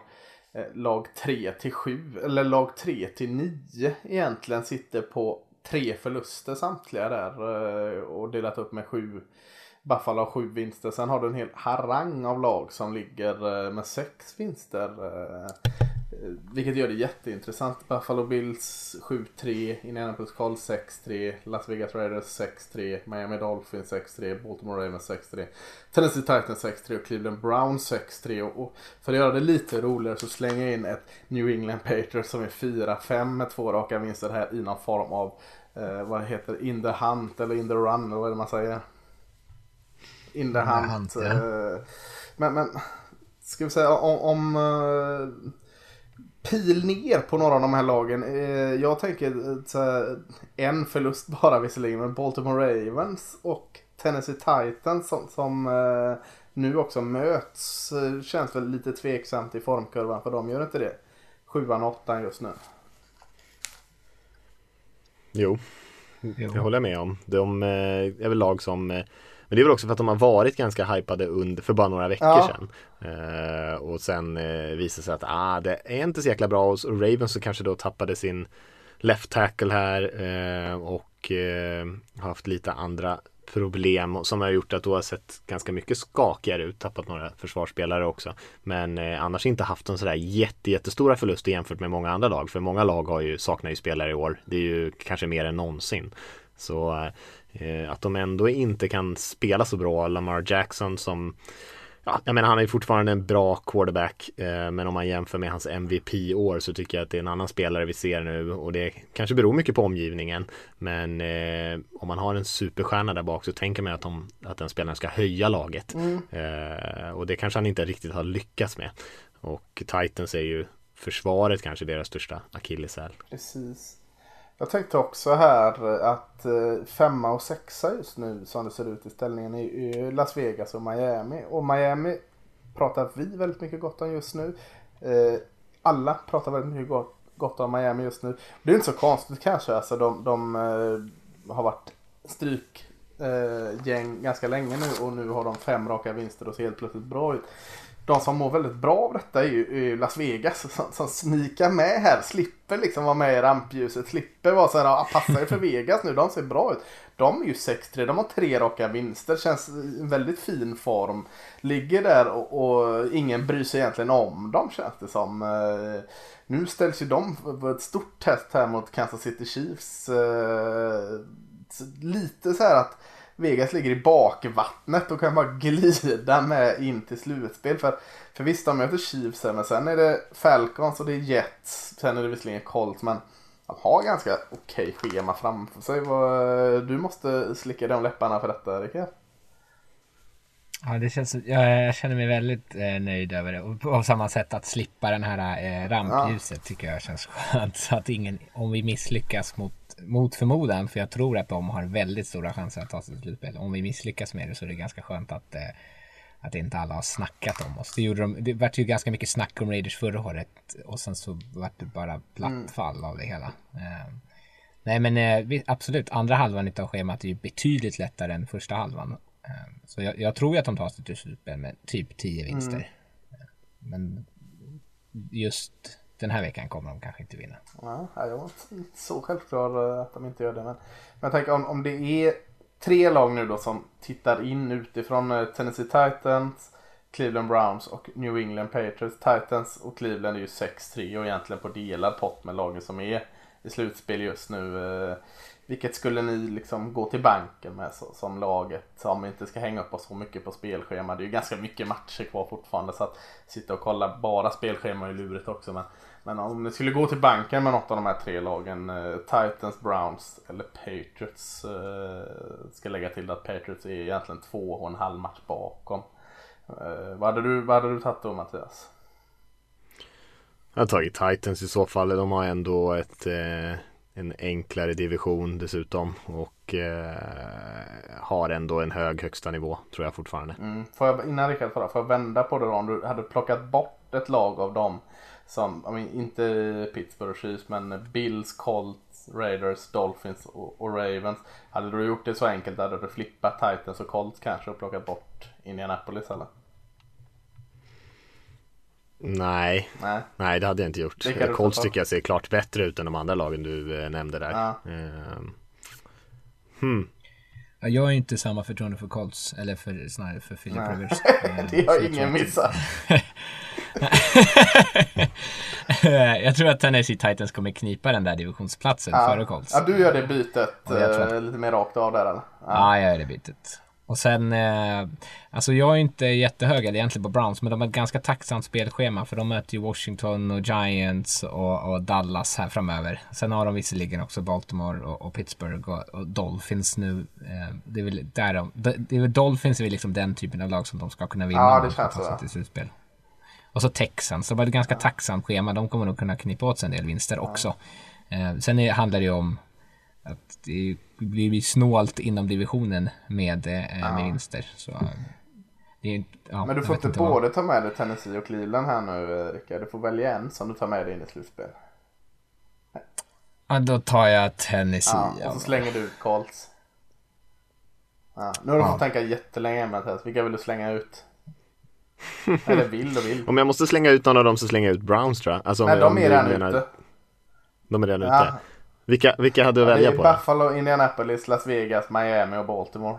eh, lag 3 till 7, eller lag 3 till 9 egentligen sitter på tre förluster samtliga där. Eh, och delat upp med sju Buffalo har sju vinster. Sen har du en hel harang av lag som ligger eh, med sex vinster. Eh, eh, vilket gör det jätteintressant. Buffalo Bills 7-3, Indianapolis Colts 6-3, Las Vegas Raiders 6-3, Miami Dolphins 6-3, Baltimore Ravens 6-3, Tennessee Titans 6-3 och Cleveland Browns 6-3. Och för att göra det lite roligare så slänger jag in ett New England Patriots som är 4-5 med två raka vinster här i någon form av eh, vad heter In the Hunt eller In the Run eller vad är det man säger? In the Hunt. hunt ja. eh, men, men ska vi säga om, om eh, pil ner på några av de här lagen. Eh, jag tänker en förlust bara visserligen, men Baltimore Ravens och Tennessee Titans som, som nu också möts känns väl lite tveksamt i formkurvan för de gör inte det. Sjuan och åttan just nu. Jo, det håller jag med om. De är väl lag som men det är väl också för att de har varit ganska hypade under, för bara några veckor ja. sedan. Eh, och sen eh, visade sig att ah, det är inte så jäkla bra hos Ravens så kanske då tappade sin left tackle här eh, och eh, haft lite andra problem som har gjort att du har sett ganska mycket skakigare ut, tappat några försvarsspelare också. Men eh, annars inte haft en sådär jätte, jättestora förluster jämfört med många andra lag. För många lag har ju, saknar ju spelare i år. Det är ju kanske mer än någonsin. Så Eh, att de ändå inte kan spela så bra. Lamar Jackson som Ja, jag menar han är fortfarande en bra quarterback eh, men om man jämför med hans MVP-år så tycker jag att det är en annan spelare vi ser nu och det kanske beror mycket på omgivningen men eh, om man har en superstjärna där bak så tänker man att, de, att den spelaren ska höja laget mm. eh, och det kanske han inte riktigt har lyckats med och Titans är ju försvaret kanske deras största akilleshäl. Precis. Jag tänkte också här att eh, femma och sexa just nu som det ser ut i ställningen är Las Vegas och Miami. Och Miami pratar vi väldigt mycket gott om just nu. Eh, alla pratar väldigt mycket gott, gott om Miami just nu. Det är inte så konstigt kanske. Alltså de, de eh, har varit strykgäng ganska länge nu och nu har de fem raka vinster och ser helt plötsligt bra ut de som mår väldigt bra av detta är ju Las Vegas som, som snikar med här. Slipper liksom vara med i rampljuset. Slipper vara så här, ah, passar för (laughs) Vegas nu. De ser bra ut. De är ju 6-3. De har tre raka vinster. Känns i väldigt fin form. Ligger där och, och, ingen bryr sig egentligen om dem känns det som. Uh, nu ställs ju de på ett stort test här mot Kansas City Chiefs. Uh, lite så här att Vegas ligger i bakvattnet och kan bara glida med in till slutspel. För, för visst, de möter Chiefs här, men sen är det Falcons och det är Jets. Sen är det visserligen Colts, men de har ganska okej okay schema framför sig. Du måste slicka de läpparna för detta, Rickard. Ja, det känns, jag, jag känner mig väldigt eh, nöjd över det. Och på samma sätt att slippa den här eh, rampljuset ja. tycker jag känns skönt. Så att ingen, om vi misslyckas mot mot förmodan, för jag tror att de har väldigt stora chanser att ta sig till slutspel. Om vi misslyckas med det så är det ganska skönt att, eh, att inte alla har snackat om oss. Det, gjorde de, det vart ju ganska mycket snack om Raiders förra året och sen så vart det bara platt mm. fall av det hela. Eh, nej men eh, absolut, andra halvan av schemat är ju betydligt lättare än första halvan. Eh, så jag, jag, tror ju att de tar sig till slutspel med typ 10 vinster. Mm. Eh, men just den här veckan kommer de kanske inte vinna. Ja, jag var inte så självklar eh, att de inte gör det. Men, men jag tänker om, om det är tre lag nu då som tittar in utifrån eh, Tennessee Titans, Cleveland Browns och New England Patriots. Titans och Cleveland är ju 6-3 och egentligen på delad pott med lagen som är i slutspel just nu. Vilket skulle ni liksom gå till banken med som laget om vi inte ska hänga upp oss så mycket på spelschema. Det är ju ganska mycket matcher kvar fortfarande så att sitta och kolla bara spelschema är lurigt också. Men men om ni skulle gå till banken med något av de här tre lagen, eh, Titans, Browns eller Patriots. Eh, ska lägga till att Patriots är egentligen två och en halv match bakom. Eh, vad, hade du, vad hade du tagit då Mattias? Jag har tagit Titans i så fall. De har ändå ett, eh, en enklare division dessutom. Och eh, har ändå en hög högsta nivå tror jag fortfarande. Mm. Får jag, innan Rickard får jag vända på det då. Om du hade plockat bort ett lag av dem som, I mean, inte Pittsburgh Chiefs men Bills, Colts, Raiders, Dolphins och, och, Ravens. Hade du gjort det så enkelt hade du flippat Titans och Colts kanske och plockat bort Indianapolis eller? Nej, nej, nej det hade jag inte gjort. Colts tycker jag ser klart bättre ut än de andra lagen du eh, nämnde där. Ja. Uh, hmm. Jag har inte samma förtroende för Colts, eller för, snarare för Philip Rivers. (laughs) det har ingen missat. (laughs) jag tror att Tennessee Titans kommer knipa den där divisionsplatsen ja. före Colts. Ja, du gör det bytet att... lite mer rakt av där eller? Ja, ja jag gör det bytet. Och sen, eh, alltså jag är inte jättehög egentligen på Browns, men de har ett ganska tacksamt spelschema för de möter ju Washington och Giants och, och Dallas här framöver. Sen har de visserligen också Baltimore och, och Pittsburgh och, och, Dolphins nu. Eh, det är väl där de, det är väl Dolphins är väl liksom den typen av lag som de ska kunna vinna. Ja, det känns så. Till slutspel. Och så Texans, de har ett ganska ja. tacksamt schema. De kommer nog kunna knipa åt sig en del vinster ja. också. Eh, sen är, handlar det ju om att det blir snålt inom divisionen med, eh, ja. med vinster. Så, är, ja, Men du får inte, inte både vad... ta med dig Tennessee och Cleveland här nu Rickard. Du får välja en som du tar med dig in i slutspel. Ja, då tar jag Tennessee. Ja, och så slänger du ut Colts. Ja, nu har du ja. fått tänka jättelänge Mattias. Vilka vill du slänga ut? Eller vill och vill. Om jag måste slänga ut någon av dem så slänger jag ut Browns tror jag. Alltså, Nej, de är redan menar... ute. De är redan ja. ute. Vilka, vilka hade du att välja på? Buffalo, Indianapolis, Las Vegas, Miami och Baltimore.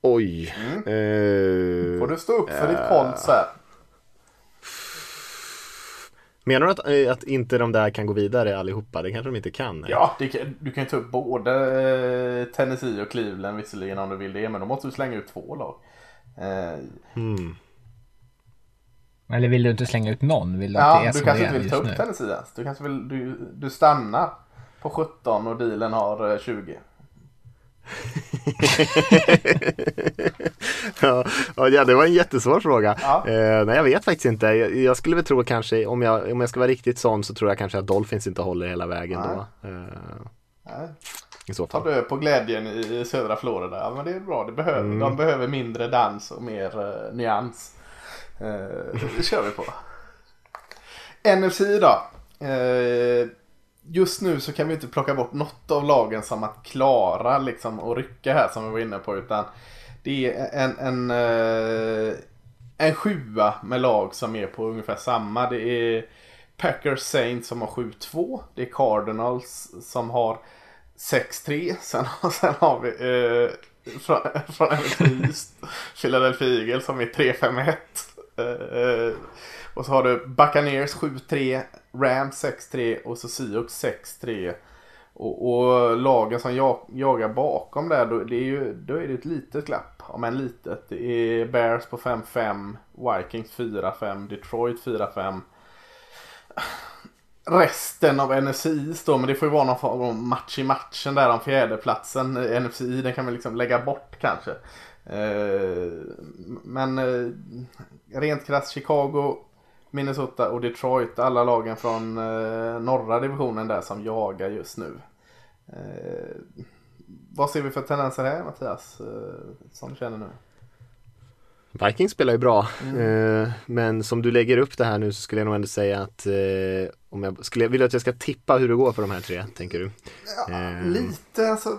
Oj. Mm. Uh, Får du stå upp för uh, ditt Colts här? Menar du att, eh, att inte de där kan gå vidare allihopa? Det kanske de inte kan? Ja, kan, du kan ju ta upp både Tennessee och Cleveland visserligen om du vill det. Men då måste du slänga ut två lag. Uh, hmm. Eller vill du inte slänga ut någon? Vill du ja, du kanske inte vill ta upp Tennessee ens. Du kanske vill, du, du stannar på 17 och dealen har 20. (laughs) ja, ja, det var en jättesvår fråga. Ja. Eh, nej, jag vet faktiskt inte. Jag, jag, skulle väl tro kanske, om jag, om jag ska vara riktigt sån så tror jag kanske att Dolphins inte håller hela vägen nej. då. Eh, nej. I så fall. Tar du på glädjen i södra Florida? Ja, men det är bra. Det behöver, mm. De behöver mindre dans och mer uh, nyans. Eh, det kör vi på. NFC då. Eh, just nu så kan vi inte plocka bort något av lagen som att klara liksom och rycka här som vi var inne på. Utan det är en, en, eh, en sjua med lag som är på ungefär samma. Det är Packers Saints som har 7-2. Det är Cardinals som har 6-3. Sen, (laughs) sen har vi eh, från, från Philadelphia Eagles som är 3-5-1. Uh, och så har du Buccaneers 7-3, Rams 6-3 och så Seahawks 6-3. Och, och, lagen som jag, jagar bakom där, då, det är ju, då är det ett litet glapp. Om än litet. Det är Bears på 5-5, Vikings 4-5, Detroit 4-5. Resten av NFC då, men det får ju vara någon form av match i matchen där om fjärdeplatsen. NFC den kan vi liksom lägga bort kanske. Eh, men eh, rent krasst Chicago, Minnesota och Detroit. Alla lagen från eh, norra divisionen där som jagar just nu. Vad ser vi för tendenser här Mattias? Som du känner nu? Vikings spelar ju bra, mm. men som du lägger upp det här nu så skulle jag nog ändå säga att om jag skulle vilja att jag ska tippa hur det går för de här tre, tänker du? Ja, lite, alltså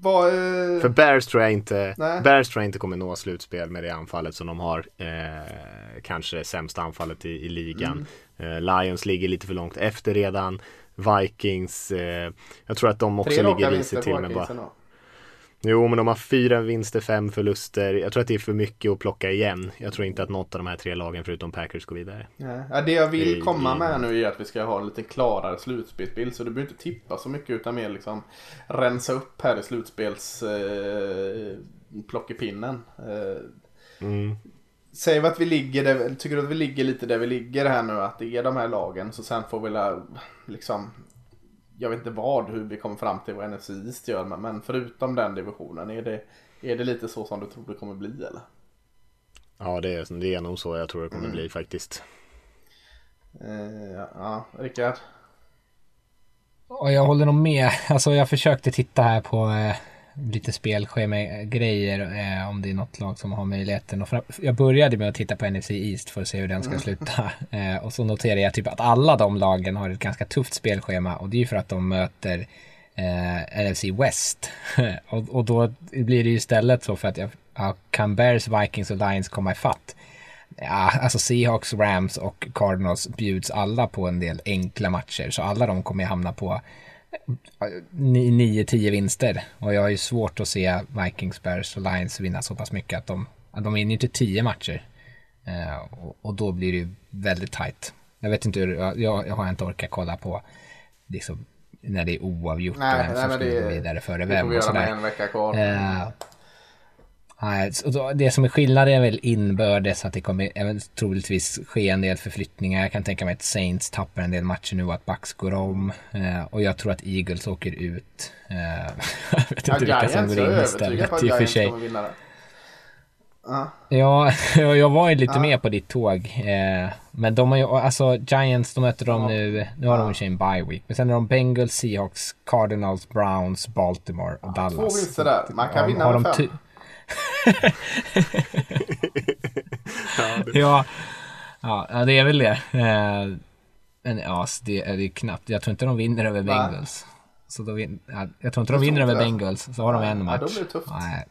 vad, eh... För Bears tror jag inte Bears tror jag inte kommer nå slutspel med det anfallet som de har. Eh, kanske sämsta anfallet i, i ligan. Mm. Eh, Lions ligger lite för långt efter redan. Vikings, eh, jag tror att de också ligger risigt till med bara. Jo, men de har fyra vinster, fem förluster. Jag tror att det är för mycket att plocka igen. Jag tror inte att något av de här tre lagen förutom Packers går vidare. Ja, det jag vill komma med nu är att vi ska ha en lite klarare slutspelsbild. Så du behöver inte tippa så mycket utan mer liksom rensa upp här i slutspels eh, plockepinnen. Eh, mm. Vi att vi ligger där, tycker du att vi ligger lite där vi ligger här nu? Att det är de här lagen. Så sen får vi liksom jag vet inte vad, hur vi kommer fram till vad NFC East gör. Men förutom den divisionen, är det, är det lite så som du tror det kommer bli eller? Ja, det är, det är nog så jag tror det kommer mm. bli faktiskt. Eh, ja, Rickard? jag håller nog med. (laughs) Alltså jag försökte titta här på eh, lite spelschema-grejer eh, om det är något lag som har möjligheten. Och jag började med att titta på NFC East för att se hur den ska mm. sluta. (laughs) Eh, och så noterade jag typ att alla de lagen har ett ganska tufft spelschema och det är ju för att de möter eh, NFC West. (laughs) och, och då blir det ju istället så för att jag, ja, kan Bears, Vikings och Lions komma ifatt? Ja, alltså Seahawks, Rams och Cardinals bjuds alla på en del enkla matcher så alla de kommer hamna på 9-10 vinster. Och jag har ju svårt att se Vikings, Bears och Lions vinna så pass mycket att de, att de vinner inte 10 matcher. Eh, och, och, då blir det ju väldigt tight. Jag vet inte hur, jag, jag har inte orkat kolla på liksom, när det är oavgjort nej, och vem som ska gå vidare före vem och sådär. En vecka kvar. Eh, Nej, det som är skillnaden är väl inbördes att det kommer troligtvis ske en del förflyttningar. Jag kan tänka mig att Saints tappar en del matcher nu och att Bucks går om. Eh, och jag tror att Eagles åker ut. Eh, (laughs) jag vet inte ja, vilka som går in istället i och för sig. Uh. Ja, (laughs) jag var ju lite uh. med på ditt tåg. Eh, men de har ju, alltså Giants, de möter dem uh. nu. Nu har de i sig en bye week. Men sen är de Bengals, Seahawks, Cardinals, Browns, Baltimore och Dallas. Två vinster där. Man kan vinna med fem ja, ja, det är väl det. Eh, men ja, det är, det är knappt. Jag tror inte de vinner över Bengals. Så då vin, ja, jag tror inte de vinner över Bengals. Så har de en match. Ja, då blir det tufft. Nej,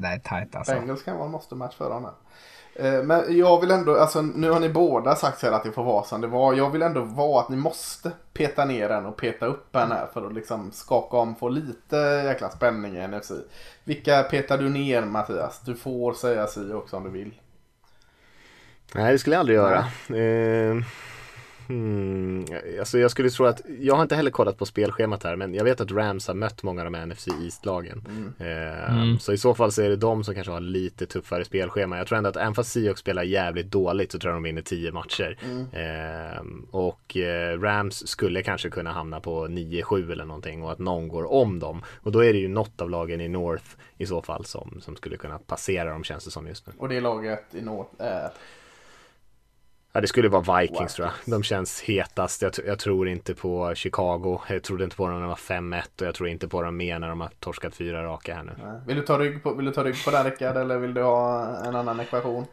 det är tajt alltså. Bengals kan vara en måste-match för dem. Eh, men jag vill ändå, alltså nu har ni båda sagt här att det får vara som det var. Jag vill ändå vara att ni måste peta ner den och peta upp den här för att liksom skaka om, få lite jäkla spänning i NFC. Vilka petar du ner Mattias? Du får säga si också om du vill. Nej, det skulle jag aldrig göra. Eh, Hmm, alltså jag skulle tro att, jag har inte heller kollat på spelschemat här men jag vet att Rams har mött många av de här NFC East-lagen. Mm. Eh, mm. Så i så fall så är det de som kanske har lite tuffare spelschema. Jag tror ändå att även fast Seahawks spelar jävligt dåligt så tror jag de vinner 10 matcher. Mm. Eh, och eh, Rams skulle kanske kunna hamna på 9-7 eller någonting och att någon går om dem. Och då är det ju något av lagen i North i så fall som, som skulle kunna passera dem känns det som just nu. Och det laget i North är? Ja, det skulle vara Vikings tror jag. De känns hetast. Jag, jag, tror inte på Chicago. Jag trodde inte på dem när de var 5-1 och jag tror inte på dem mer när de har torskat fyra raka här nu. Vill du ta rygg på, vill du ta rygg på den Rickard eller vill du ha en annan ekvation?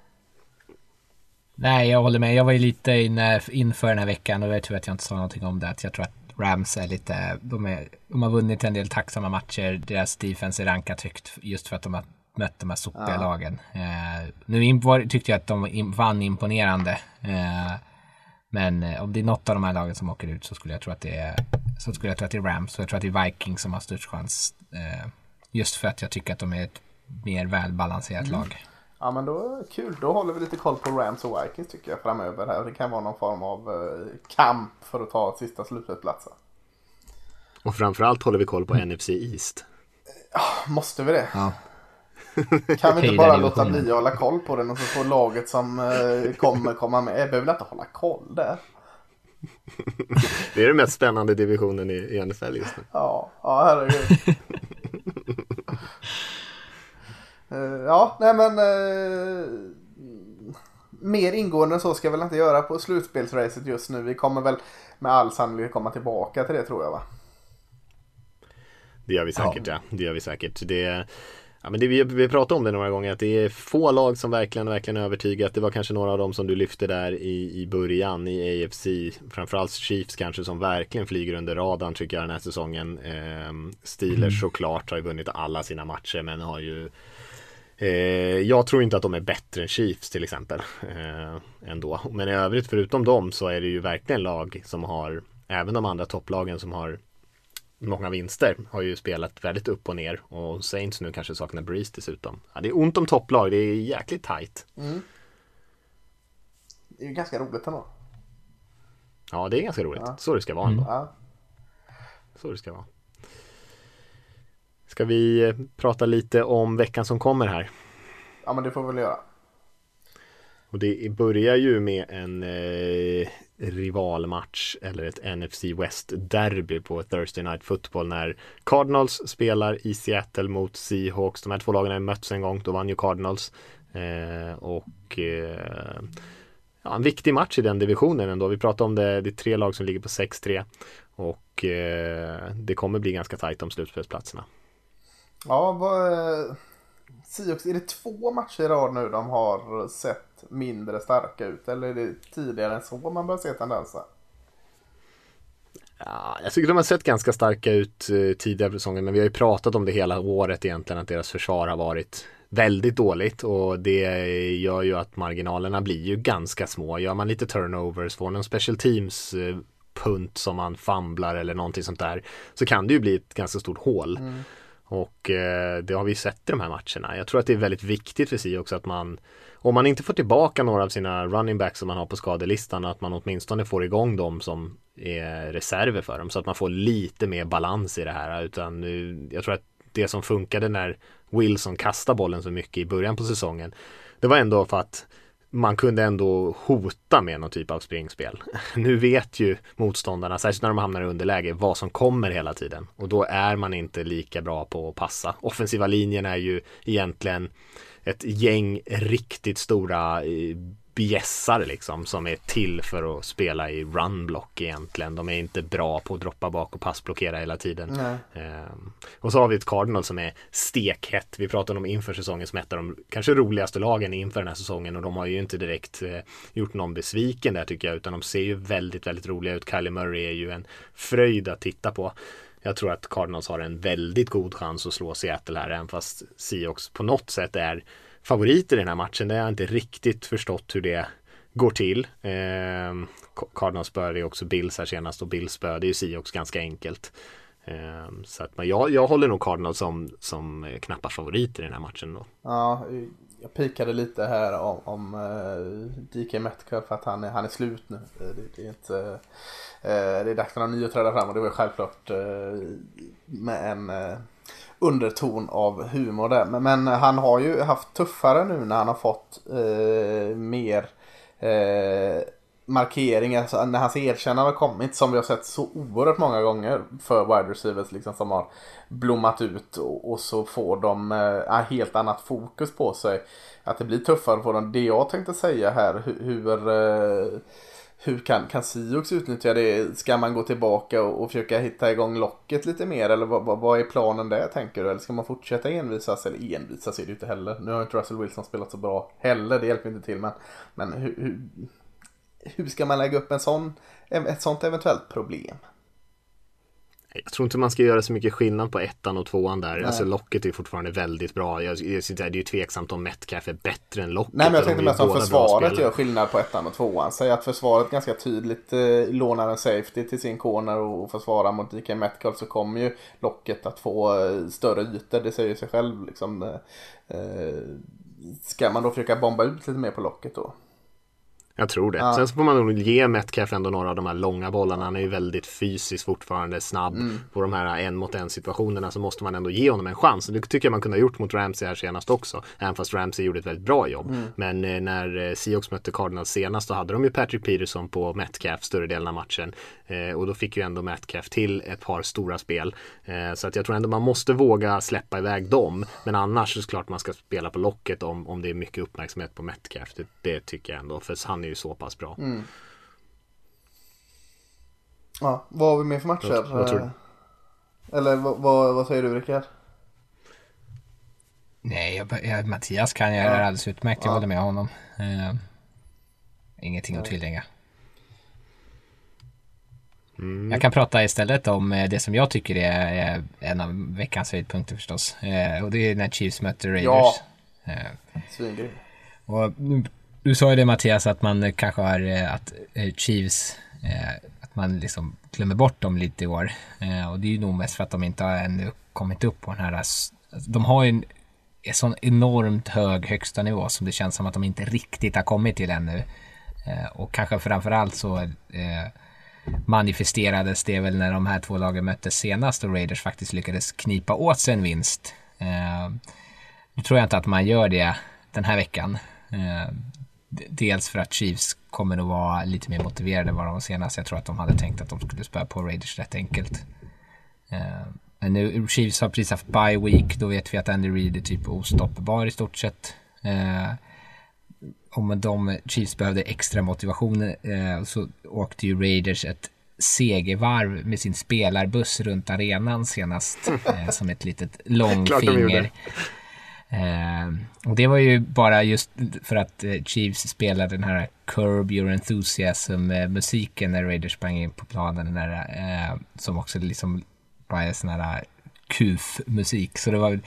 Nej, jag håller med. Jag var ju lite inne inför den här veckan och det är tur att jag inte sa någonting om det. Att jag tror att Rams är lite, de, är, de har vunnit en del tacksamma matcher. Deras defense är rankat högt just för att de har mött de här sopiga ja. lagen. Eh, nu tyckte jag att de vann imponerande. Eh, men eh, om det är något av de här lagen som åker ut så skulle jag tro att det är, så skulle jag tro att det är Rams. Och jag tror att det är Vikings som har störst chans. Eh, just för att jag tycker att de är ett mer välbalanserat mm. lag. Ja men då kul, då håller vi lite koll på Rams och Vikings tycker jag framöver här. Det kan vara någon form av eh, kamp för att ta sista slutspelsplatsen. Och framförallt håller vi koll på mm. NFC East. Ja, måste vi det? Ja. (laughs) Kan vi inte bara låta bli att hålla koll på den och så får laget som eh, kommer komma med. Jag behöver inte hålla koll där. (laughs) Det är den mest spännande divisionen i, i NFL just nu. Ja, ja herregud. uh, (laughs) ja, nej men. Uh, mer ingående än så ska jag väl inte göra på slutspelsracet just nu. Vi kommer väl med all sannolikhet komma tillbaka till det tror jag va? Det gör vi säkert ja. ja. Det gör vi säkert. Det, Ja, men det, vi, vi pratade om det några gånger att det är få lag som verkligen, verkligen övertygat. Det var kanske några av dem som du lyfte där i, i början i AFC. Framförallt Chiefs kanske som verkligen flyger under radarn tycker jag den här säsongen. Eh, Steelers mm. såklart har ju vunnit alla sina matcher men har ju eh, jag tror inte att de är bättre än Chiefs till exempel. Eh, ändå. Men i övrigt förutom dem så är det ju verkligen lag som har Även de andra topplagen som har många vinster har ju spelat väldigt upp och ner och Saints nu kanske saknar Breeze dessutom. Ja, det är ont om topplag, det är jäkligt tight. Mm. Det är ju ganska roligt ändå. Ja, det är ganska roligt. Ja. Så det ska vara ändå. Mm. Ja. Så det ska vara. Ska vi eh, prata lite om veckan som kommer här? Ja, men det får vi väl göra. Och det börjar ju med en eh, rivalmatch eller ett NFC West derby på Thursday Night Football när Cardinals spelar i Seattle mot Seahawks. De här två lagen har mötts en gång, då vann ju Cardinals. Eh, och eh, ja, en viktig match i den divisionen ändå. Vi pratar om det, det är tre lag som ligger på 6-3 och eh, det kommer bli ganska tajt om slutspelsplatserna. Ja, vad, Seahawks, är det två matcher i rad nu de har sett mindre starka ut? Eller är det tidigare än så man börjar se tendenser? Ja, jag tycker de har sett ganska starka ut eh, tidigare på säsongen men vi har ju pratat om det hela året egentligen att deras försvar har varit väldigt dåligt och det gör ju att marginalerna blir ju ganska små. Gör man lite turnovers, får någon special teams eh, punt som man famlar eller någonting sånt där så kan det ju bli ett ganska stort hål. Mm. Och eh, det har vi sett i de här matcherna. Jag tror att det är väldigt viktigt för sig också att man om man inte får tillbaka några av sina running backs som man har på skadelistan att man åtminstone får igång dem som är reserver för dem så att man får lite mer balans i det här utan jag tror att det som funkade när Wilson kastade bollen så mycket i början på säsongen det var ändå för att man kunde ändå hota med någon typ av springspel. (laughs) Nu vet ju motståndarna, särskilt när de hamnar i underläge, vad som kommer hela tiden. Och då är man inte lika bra på att passa. Offensiva linjen är ju egentligen ett gäng riktigt stora eh, bjässar liksom som är till för att spela i runblock egentligen. De är inte bra på att droppa bak och passblockera hela tiden. Ehm, och så har vi ett Cardinal som är stekhett. Vi pratade om inför säsongen som ett av de kanske roligaste lagen inför den här säsongen och de har ju inte direkt eh, gjort någon besviken där tycker jag utan de ser ju väldigt, väldigt roliga ut. Kylie Murray är ju en fröjd att titta på. Jag tror att Cardinals har en väldigt god chans att slå Seattle här även fast Seahawks på något sätt är favoriter i den här matchen. Det har jag inte riktigt förstått hur det går till. Eh, Cardinals spöade ju också Bills här senast och Bills spöade ju Seahawks ganska enkelt. Eh, så att, men jag, jag håller nog Cardinals som, som eh, knappa favoriter i den här matchen då. Ja, jag pikade lite här om, om eh, DK Metcalf för att han är, han är slut nu. Det, det är inte, eh, det är dags för någon ny att träda fram och det var självklart eh, med en underton av humor där. Men, men, han har ju haft tuffare nu när han har fått eh, mer eh, markeringar. Alltså, när hans erkännande har kommit som vi har sett så oerhört många gånger för wide receivers liksom, som har blommat ut och, och så får de eh, helt annat fokus på sig. Att det blir tuffare för dem. Det jag tänkte säga här hur, hur eh, hur kan, kan Sioux utnyttja det? Ska man gå tillbaka och, och försöka hitta igång locket lite mer? Eller vad, vad, vad är planen där tänker du? Eller ska man fortsätta envisas? Eller envisas är det ju inte heller. Nu har inte Russell Wilson spelat så bra heller. Det hjälper inte till. Men, men hur, hur, hur ska man lägga upp en sån, ett sånt eventuellt problem? Jag tror inte man ska göra så mycket skillnad på ettan och tvåan där. Nej. Alltså locket är fortfarande väldigt bra. Jag, jag, det är ju tveksamt om Metcalf är bättre än locket. Nej men jag tänkte mest om försvaret gör skillnad på ettan och tvåan. Säg att försvaret ganska tydligt eh, lånar en safety till sin corner och försvarar mot DK Metcalf så kommer ju locket att få eh, större ytor. Det säger sig själv liksom. Eh, eh, ska man då försöka bomba ut lite mer på locket då? Jag tror det. Ja. Sen så får man nog ge Metcalf ändå några av de här långa bollarna. Han är ju väldigt fysiskt fortfarande snabb. Mm. På de här en mot en situationerna så måste man ändå ge honom en chans. Det tycker jag man kunde ha gjort mot Ramsey här senast också. Även fast Ramsey gjorde ett väldigt bra jobb. Mm. Men eh, när eh, Seahawks mötte Cardinals senast då hade de ju Patrick Peterson på Metcalf större delen av matchen. Eh, och då fick ju ändå Metcalf till ett par stora spel. Så att jag tror ändå man måste våga släppa iväg dem. Men annars är det klart man ska spela på locket om, om det är mycket uppmärksamhet på Metcalf. Det, det tycker jag ändå. För han är ju så pass bra. Mm. Ja, vad har vi mer för matcher? Vad, vad tror du? Eller vad, vad, vad säger du Rickard? Nej, jag, jag, Mattias kan jag ja. alldeles utmärkt. Jag ja. håller med honom. Uh, ingenting att tillägga. Mm. Jag kan prata istället om eh, det som jag tycker är en av veckans höjdpunkter förstås. Uh, och det är när Chiefs möter Raiders. Ja, uh, Svingrej. Och du sa ju det Mattias att man kanske har eh, att eh, Chiefs eh, att man liksom glömmer bort dem lite i år. Och det är ju nog mest för att de inte har ännu kommit upp på den här. De har ju en, en sån enormt hög högsta nivå som det känns som att de inte riktigt har kommit till ännu. Och kanske framförallt så manifesterades det väl när de här två lagen möttes senast och Raiders faktiskt lyckades knipa åt sig en vinst. Nu tror jag inte att man gör det den här veckan. Dels för att Chiefs kommer att vara lite mer motiverade än vad de var senast. Jag tror att de hade tänkt att de skulle spöa på Raiders rätt enkelt. Eh, men nu, Chiefs har precis haft bye week. Då vet vi att Andy Reid är typ ostoppbar i stort sett. Eh, om de Chiefs behövde extra motivation eh, så åkte ju Raiders ett segervarv med sin spelarbuss runt arenan senast. som ett litet (laughs) långfinger. Eh, och det var ju bara just för att eh, Chiefs spelade den här Curb Your Enthusiasm-musiken när Raiders sprang in på planen. Den där, eh, som också liksom bara är sån här kuf-musik. Så det var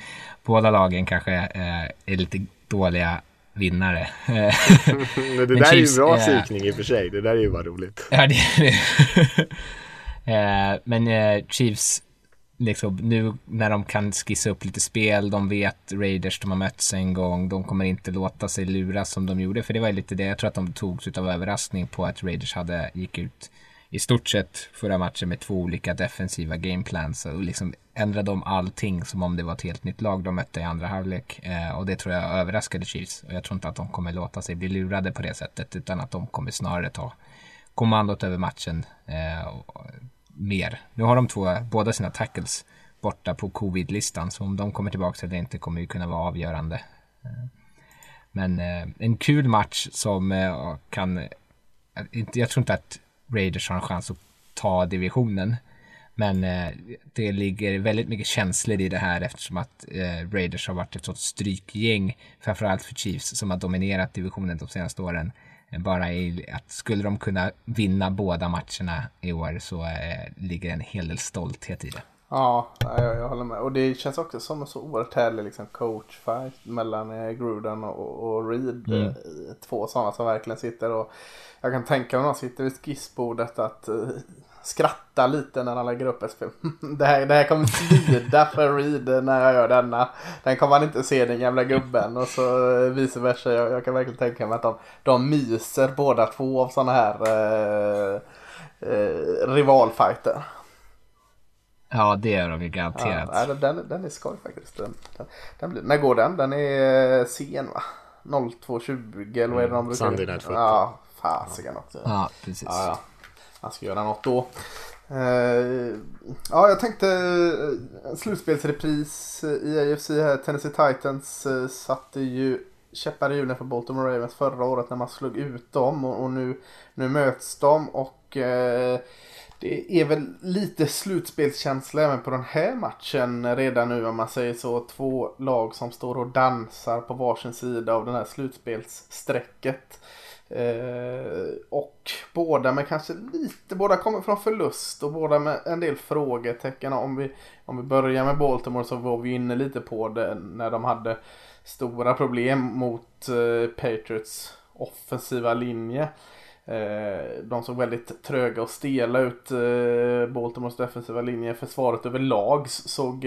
båda lagen kanske eh, är lite dåliga vinnare. (laughs) det där Chiefs, är ju bra psykning i och för sig. Det där är ju bara roligt. Ja, det är det. (laughs) men Chiefs liksom, nu när de kan skissa upp lite spel, de vet Raiders, de har mötts en gång, de kommer inte låta sig luras som de gjorde, för det var lite det, jag tror att de togs av överraskning på att Raiders hade, gick ut i stort sett förra matchen med två olika defensiva gameplans och liksom ändrade om allting som om det var ett helt nytt lag de mötte i andra halvlek. Eh, och det tror jag överraskade Chiefs. Och jag tror inte att de kommer låta sig bli lurade på det sättet utan att de kommer snarare ta kommandot över matchen eh, mer. Nu har de två, båda sina tackles borta på covid-listan så om de kommer tillbaka eller inte kommer ju kunna vara avgörande. Men eh, en kul match som eh, kan, eh, jag tror inte att Raiders har en chans att ta divisionen. Men det ligger väldigt mycket känslor i det här eftersom att Raiders har varit ett sånt strykgäng, framförallt för Chiefs, som har dominerat divisionen de senaste åren. Bara i att skulle de kunna vinna båda matcherna i år så eh, ligger en hel del stolthet i det. Ja, jag, jag håller med. Och det känns också som en så oerhört härlig liksom, coachfight mellan eh, Gruden och, och Reed. Mm. Eh, två sådana som verkligen sitter och jag kan tänka mig när de sitter vid skissbordet att eh, skratta lite när han lägger upp ett spel. Det här, det här kommer svida för Reed när jag gör denna. Den kommer han inte se den gamla gubben och så eh, vice versa. Jag, jag kan verkligen tänka mig att de, de myser båda två av sådana här eh, eh, rivalfighter. Ja det gör de ju garanterat. Ja, den, den är skoj faktiskt. Den, den, den blir, när går den? Den är sen va? 02.20 eller vad är det de brukar... Sunday Night Football. Ja, fasiken också. Ja, precis. Ja, ja han ska göra något då. Uh, ja, jag tänkte uh, slutspelsrepris eh, i AFC här. Tennessee Titans uh, satte ju käppar i hjulen för Baltimore Ravens förra året när man slog ut dem och, och nu, nu möts de och uh, det är väl lite slutspelskänsla även på den här matchen redan nu om man säger så. Två lag som står och dansar på varsin sida av det här slutspelsstrecket. Eh, och båda med kanske lite, båda kommer från förlust och båda med en del frågetecken. Om vi, om vi börjar med Baltimore så var vi inne lite på det när de hade stora problem mot eh, Patriots offensiva linje. Eh, de såg väldigt tröga och stela ut. Eh, Baltimores defensiva linje. Försvaret överlag såg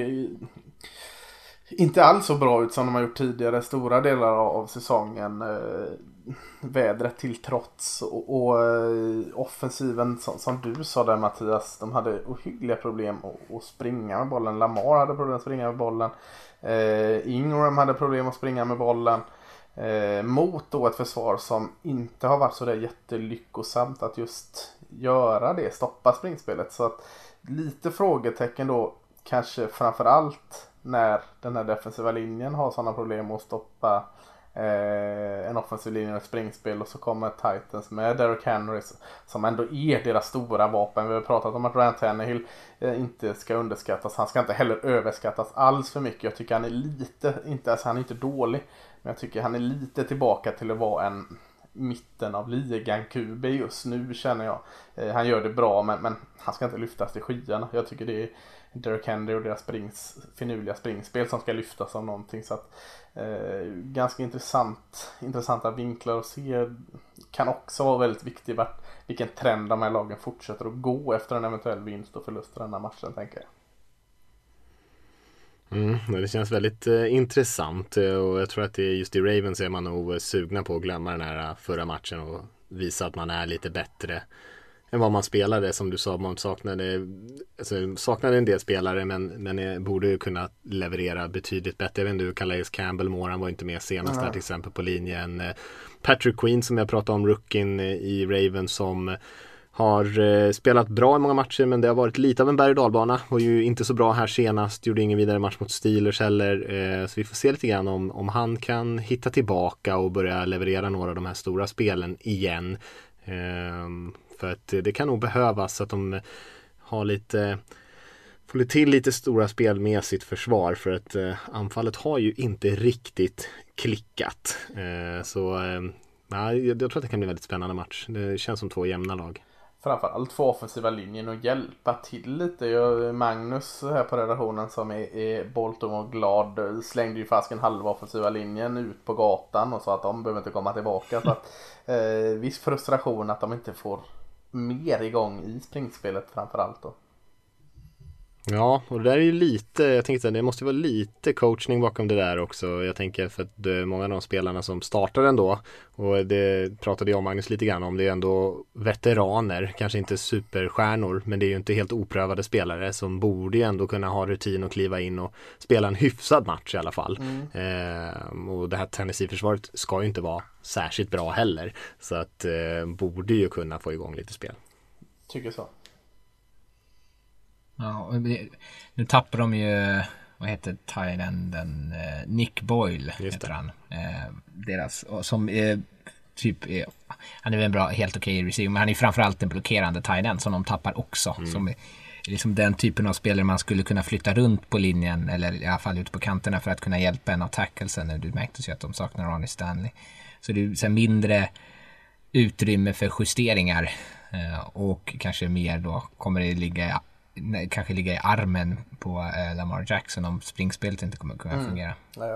inte alls så bra ut som de har gjort tidigare stora delar av säsongen. Eh, Vädret till trots och, och eh, offensiven som, som, du sa där Mattias. De hade ohyggliga problem att, att springa med bollen. Lamar hade problem att springa med bollen. Eh, Ingram hade problem att springa med bollen. Eh, mot då ett försvar som inte har varit så där jättelyckosamt att just göra det, stoppa springspelet. Så att lite frågetecken då kanske framförallt när den här defensiva linjen har sådana problem att stoppa eh, en offensiv linje och springspel och så kommer Titans med Derrick Henry som ändå är deras stora vapen. Vi har pratat om att Ryan Tannehill eh, inte ska underskattas. Han ska inte heller överskattas alls för mycket. Jag tycker han är lite, inte, alltså han är inte dålig, men jag tycker han är lite tillbaka till att vara en mitten av ligan QB just nu känner jag. Eh, han gör det bra men, men han ska inte lyftas till skyarna. Jag tycker det är Derek Henry och deras springs, finurliga springspel som ska lyftas av någonting. Så att, eh, ganska intressant, intressanta vinklar att se. Kan också vara väldigt viktigt vart, vilken trend de här lagen fortsätter att gå efter en eventuell vinst och förlust i den här matchen tänker jag. Mm, det känns väldigt eh, intressant eh, och jag tror att det är just i Ravens är man nog sugna på att glömma den här eh, förra matchen och visa att man är lite bättre än vad man spelade. Som du sa, man saknade, alltså, saknade en del spelare men, men borde kunna leverera betydligt bättre. Jag vet inte hur Calais Campbell mår, han var inte med senast mm. där till exempel på linjen. Eh, Patrick Queen som jag pratade om, rookien eh, i Raven som har eh, spelat bra i många matcher men det har varit lite av en berg och dalbana. Var ju inte så bra här senast, gjorde ingen vidare match mot Steelers heller. så vi får se lite grann om, om han kan hitta tillbaka och börja leverera några av de här stora spelen igen. För att det kan nog behövas att de har lite får till lite stora spel med sitt försvar för att eh, anfallet har ju inte riktigt klickat. Eh, så eh, jag, jag tror att det kan bli en väldigt spännande match. Det känns som två jämna lag. framförallt få offensiva linjen och hjälpa till lite. Magnus här på redaktionen som är, är Bolton och glad slängde ju fasken halva offensiva linjen ut på gatan och sa att de behöver inte komma tillbaka. Så att, eh, viss frustration att de inte får mer igång i springspelet framförallt då. Ja, och det där är ju lite, jag tänkte att det måste vara lite coachning bakom det där också. Jag tänker för att många av de spelarna som startar ändå och det pratade jag och Magnus lite grann om, det är ändå veteraner, kanske inte superstjärnor, men det är ju inte helt oprövade spelare som borde ju ändå kunna ha rutin och kliva in och spela en hyfsad match i alla fall. Mm. Eh, och det här Tennessee-försvaret ska ju inte vara särskilt bra heller, så att eh, borde ju kunna få igång lite spel. Tycker så. Ja, nu tappar de ju, vad heter Thailänden, eh, Nick Boyle heter han. Eh, deras, som typ, är, han är väl en bra, helt okej okay receiver, men han är framförallt en blockerande Thailand som de tappar också. Mm. Som är, liksom den typen av spelare man skulle kunna flytta runt på linjen eller i alla fall ute på kanterna för att kunna hjälpa en av tacklesen. Du märkte ju att de saknar Ronnie Stanley. Så det är sen mindre utrymme för justeringar eh, och kanske mer då kommer det ligga kanske ligga i armen på eh, Lamar Jackson om springspelet inte kommer kunna mm. fungera. Nej,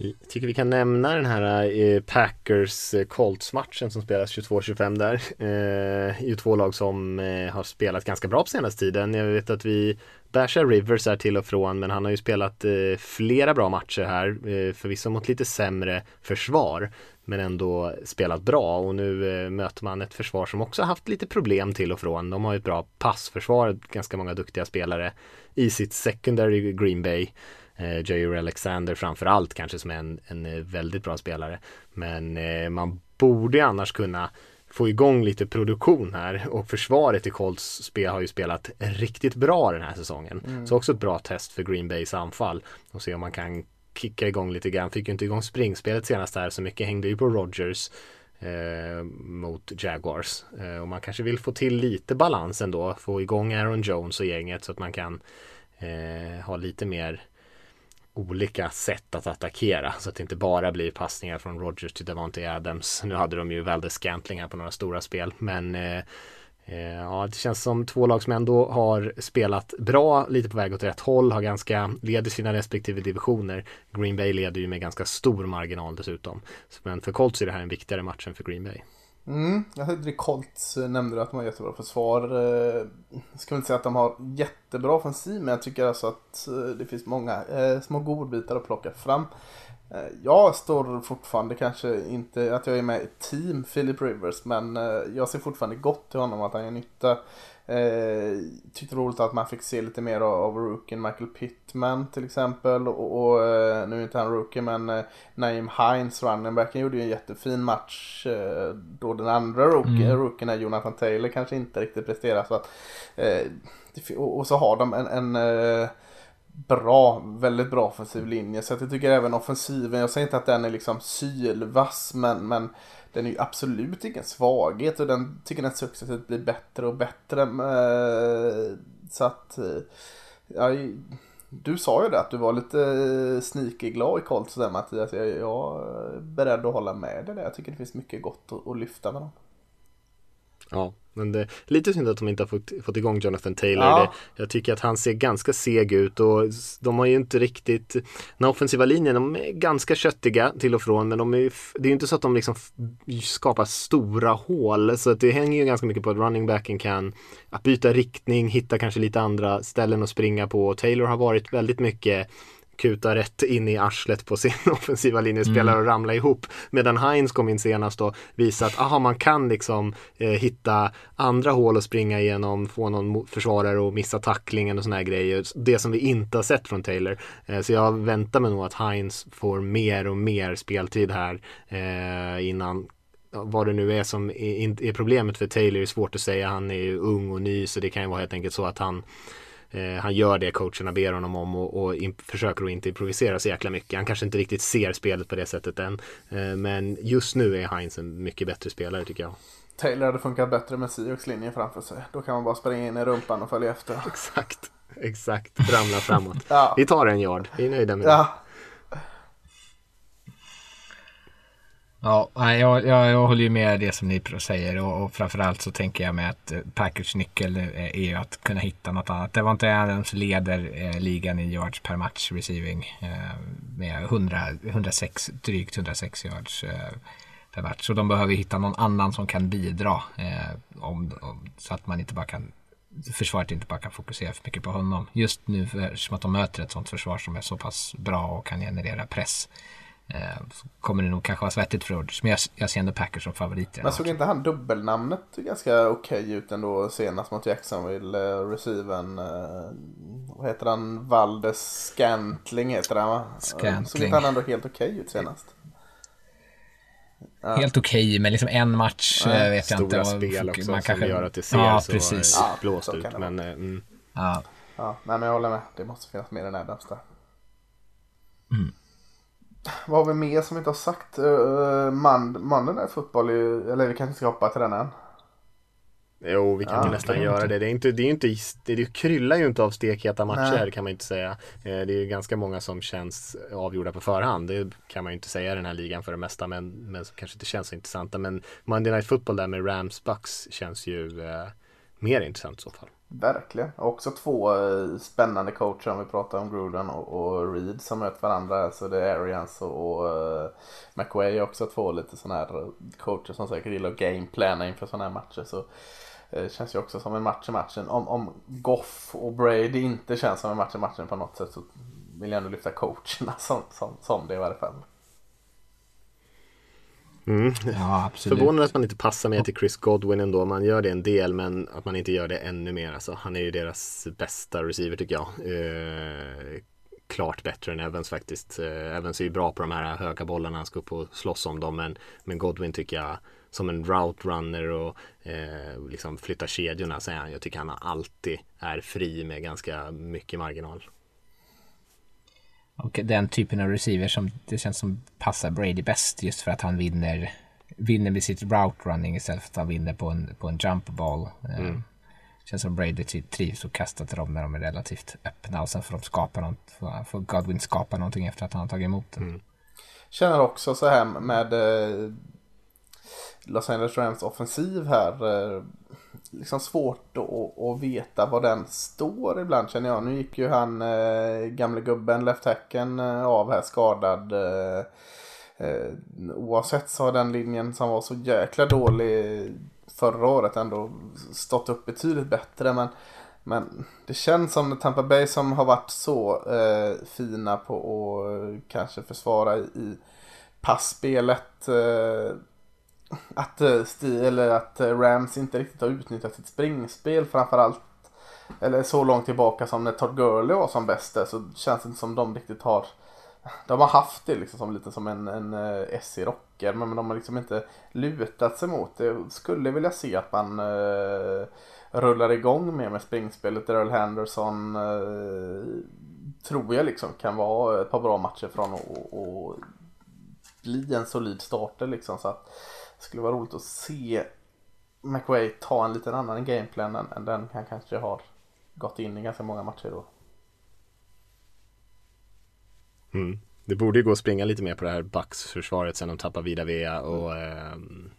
jag tycker vi kan nämna den här eh, Packers eh, Colts-matchen som spelas 22-25 där. Eh, ju två lag som eh, har spelat ganska bra på senaste tiden. Jag vet att vi bashar Rivers är till och från men han har ju spelat flera bra matcher här. Förvisso mot lite sämre försvar men ändå spelat bra och nu möter man ett försvar som också haft lite problem till och från. De har ju ett bra passförsvar, ganska många duktiga spelare i sitt secondary Green Bay. Eh, Jair Alexander framförallt kanske som är en, en eh, väldigt bra spelare. Men eh, man borde annars kunna få igång lite produktion här och försvaret i Colts spel har ju spelat riktigt bra den här säsongen. Mm. Så också ett bra test för Green Bays anfall och se om man kan kicka igång lite grann. Fick ju inte igång springspelet senast här så mycket hängde ju på Rogers eh, mot Jaguars. Eh, och man kanske vill få till lite balans ändå, få igång Aaron Jones och gänget så att man kan eh, ha lite mer olika sätt att attackera så att det inte bara blir passningar från Rogers till Davante Adams. Nu hade de ju väldigt Scantling här på några stora spel men eh, eh, ja, det känns som två lag som ändå har spelat bra, lite på väg åt rätt håll, har ganska, leder sina respektive divisioner. Green Bay leder ju med ganska stor marginal dessutom. Men för Colts är det här en viktigare match än för Green Bay. Mm, jag hörde Colts eh, nämnde nämnde att de har jättebra försvar. Jag ska väl inte säga att de har jättebra offensiv, men jag tycker alltså att eh, det finns många små godbitar att plocka fram. Jag står fortfarande kanske inte att jag är med i team Philip Rivers men jag ser fortfarande gott till honom att han gör nytta. Eh, tyckte det var roligt att man fick se lite mer av, av rookien Michael Pittman till exempel. Och, och eh, nu är inte han rookie men eh, Naim Hines, runningbacken, gjorde ju en jättefin match. Eh, då den andra rookie, mm. rookien är Jonathan Taylor kanske inte riktigt presterar. Så att, eh, och, och, så har de en, en bra, väldigt bra offensiv linje. Så jag tycker även offensiven, jag säger inte att den är liksom sylvass men, men den är ju absolut ingen svaghet och den tycker den successivt blir bättre och bättre. Eh, så att, eh, ja, du sa ju det att du var lite eh, sneaky glad i Colts där Mattias. Jag, jag är beredd att hålla med dig där. Jag tycker det finns mycket gott att, att lyfta med dem. Ja, men det är lite synd att de inte har fått, fått igång Jonathan Taylor. Ja. Det, jag tycker att han ser ganska seg ut och de har ju inte riktigt Den offensiva linjen, de är ganska köttiga till och från men de är, det är inte så att de liksom skapar stora hål så att det hänger ju ganska mycket på att running backen kan att byta riktning, hitta kanske lite andra ställen att springa på. Taylor har varit väldigt mycket kuta rätt in i arslet på sin (laughs) offensiva linjespelare mm. och ramla ihop. Medan Heinz kom in senast och visade att aha, man kan liksom eh, hitta andra hål att springa igenom, få någon försvarare att missa tacklingen och såna här grejer. Det som vi inte har sett från Taylor. Eh, så jag väntar mig nog att Heinz får mer och mer speltid här eh, innan vad det nu är som är, är problemet för Taylor är svårt att säga. Han är ju ung och ny så det kan ju vara helt enkelt så att han Eh, han gör det coacherna ber honom om och, och in, försöker att inte improvisera så jäkla mycket. Han kanske inte riktigt ser spelet på det sättet än. Eh, men just nu är Heinz en mycket bättre spelare tycker jag. Taylor hade funkat bättre med Sioux linje framför sig. Då kan man bara springa in i rumpan och följa efter. (laughs) Exakt, exakt. Ramla framåt. ja. Vi tar en yard, vi är nöjda med det. Ja. Ja, jag, jag, jag håller ju med det som ni säger och, och framförallt så tänker jag med att eh, Packers nyckel eh, är ju att kunna hitta något annat. Det var inte Adams leder eh, ligan i yards per match receiving eh, med 100, 106, drygt 106 yards eh, per match. Så de behöver hitta någon annan som kan bidra eh, om, om, så att man inte bara kan försvaret inte bara kan fokusera för mycket på honom. Just nu eftersom att de möter ett sånt försvar som är så pass bra och kan generera press. Eh, så kommer det nog kanske vara svettigt för Rodgers. Men jag, jag ser ändå Packers som favoriter. Men såg inte han dubbelnamnet ganska okej okay ut ändå senast mot Jacksonville? Uh, receiven, uh, vad heter han? Valdes Scantling heter han va? Scantling. Såg inte han ändå helt okej okay ut senast? Ja. Helt okej, okay, men liksom en match ja, vet jag inte. Stora spel också man kanske... som gör att det ser ja, så precis. blåst ut. Men, mm. ja. ja, nej, men jag håller med. Det måste finnas mer än Adams där. Mm. Vad har vi mer som vi inte har sagt? Uh, Monday Night Football, eller vi kanske ska hoppa till den än. Jo, vi kan ja, nästan göra det. Det är inte, det är inte, det, det kryllar ju inte av stekheta matcher Nej. kan man inte säga. Eh, det är ganska många som känns avgjorda på förhand. Det kan man ju inte säga i den här ligan för det mesta, men, men som kanske inte känns så intressanta. Men Monday Night Football där med Rams Bucks känns ju eh, mer intressant i så fall. Verkligen. Också två eh, spännande coacher om vi pratar om Gruden och, och Reed som möter varandra. Så det är Arians och, och eh, McWay också två lite sådana här eh, coacher som säkert gillar att gameplana inför sådana här matcher. Så det känns ju också som en match i matchen. Om, om Goff och Brady inte känns som en match i matchen på något sätt så vill jag ändå lyfta coacherna (laughs) som, som, som det i varje fall. Mm. Ja, absolut. Förvånande att man inte passar mer till Chris Godwin ändå. Man gör det en del men att man inte gör det ännu mer. Alltså, han är ju deras bästa receiver tycker jag. Eh, klart bättre än Evans faktiskt. Eh, Evans är ju bra på de här höga bollarna. Han ska upp och slåss om dem. Men, men Godwin tycker jag som en route runner och eh, liksom flytta kedjorna han. Jag tycker han alltid är fri med ganska mycket marginal. Och den typen av receiver som det känns som passar Brady bäst just för att han vinner vinner med sitt route running istället för att han vinner på en, på en jump ball. Eh, mm. Känns som Brady trivs att kasta till dem när de är relativt öppna och sen får de skapa något, får Godwin skapa någonting efter att han har tagit emot den. Mm. Känner också så här med eh, Los Angeles Rams offensiv här. Liksom svårt att, att veta var den står ibland känner jag. Nu gick ju han eh, gamle gubben, left hacken eh, av här skadad. Eh, eh, oavsett så har den linjen som var så jäkla dålig förra året ändå stått upp betydligt bättre. Men, men det känns som Tampa Bay som har varit så eh, fina på att eh, kanske försvara i passspelet. Eh, att, eh, Sti, eller att eh, Rams inte riktigt har utnyttjat sitt springspel framförallt. Eller så långt tillbaka som när Todd Gurley var som bäst så känns det inte som de riktigt har de har haft det liksom som lite som en, en eh, uh, SC-rocker men de har liksom inte lutat sig mot det. Jag skulle vilja se att man uh, rullar igång mer med springspelet. Earl Henderson uh, tror jag liksom kan vara ett par bra matcher från att bli en solid starter liksom. Så att, det skulle vara roligt att se McWay ta en liten annan gameplan än, än den han kanske har gått in i ganska många matcher då. Mm. Det borde ju gå att springa lite mer på det här Bucks-försvaret sen de tappar Vida Vea och mm.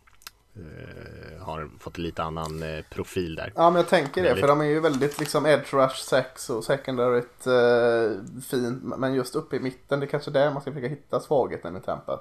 eh, har fått lite annan eh, profil där. Ja men jag tänker det, för de är ju väldigt liksom edge rush sex och secondaryt eh, fint. Men just uppe i mitten, det är kanske där man ska försöka hitta svagheten i Tampa.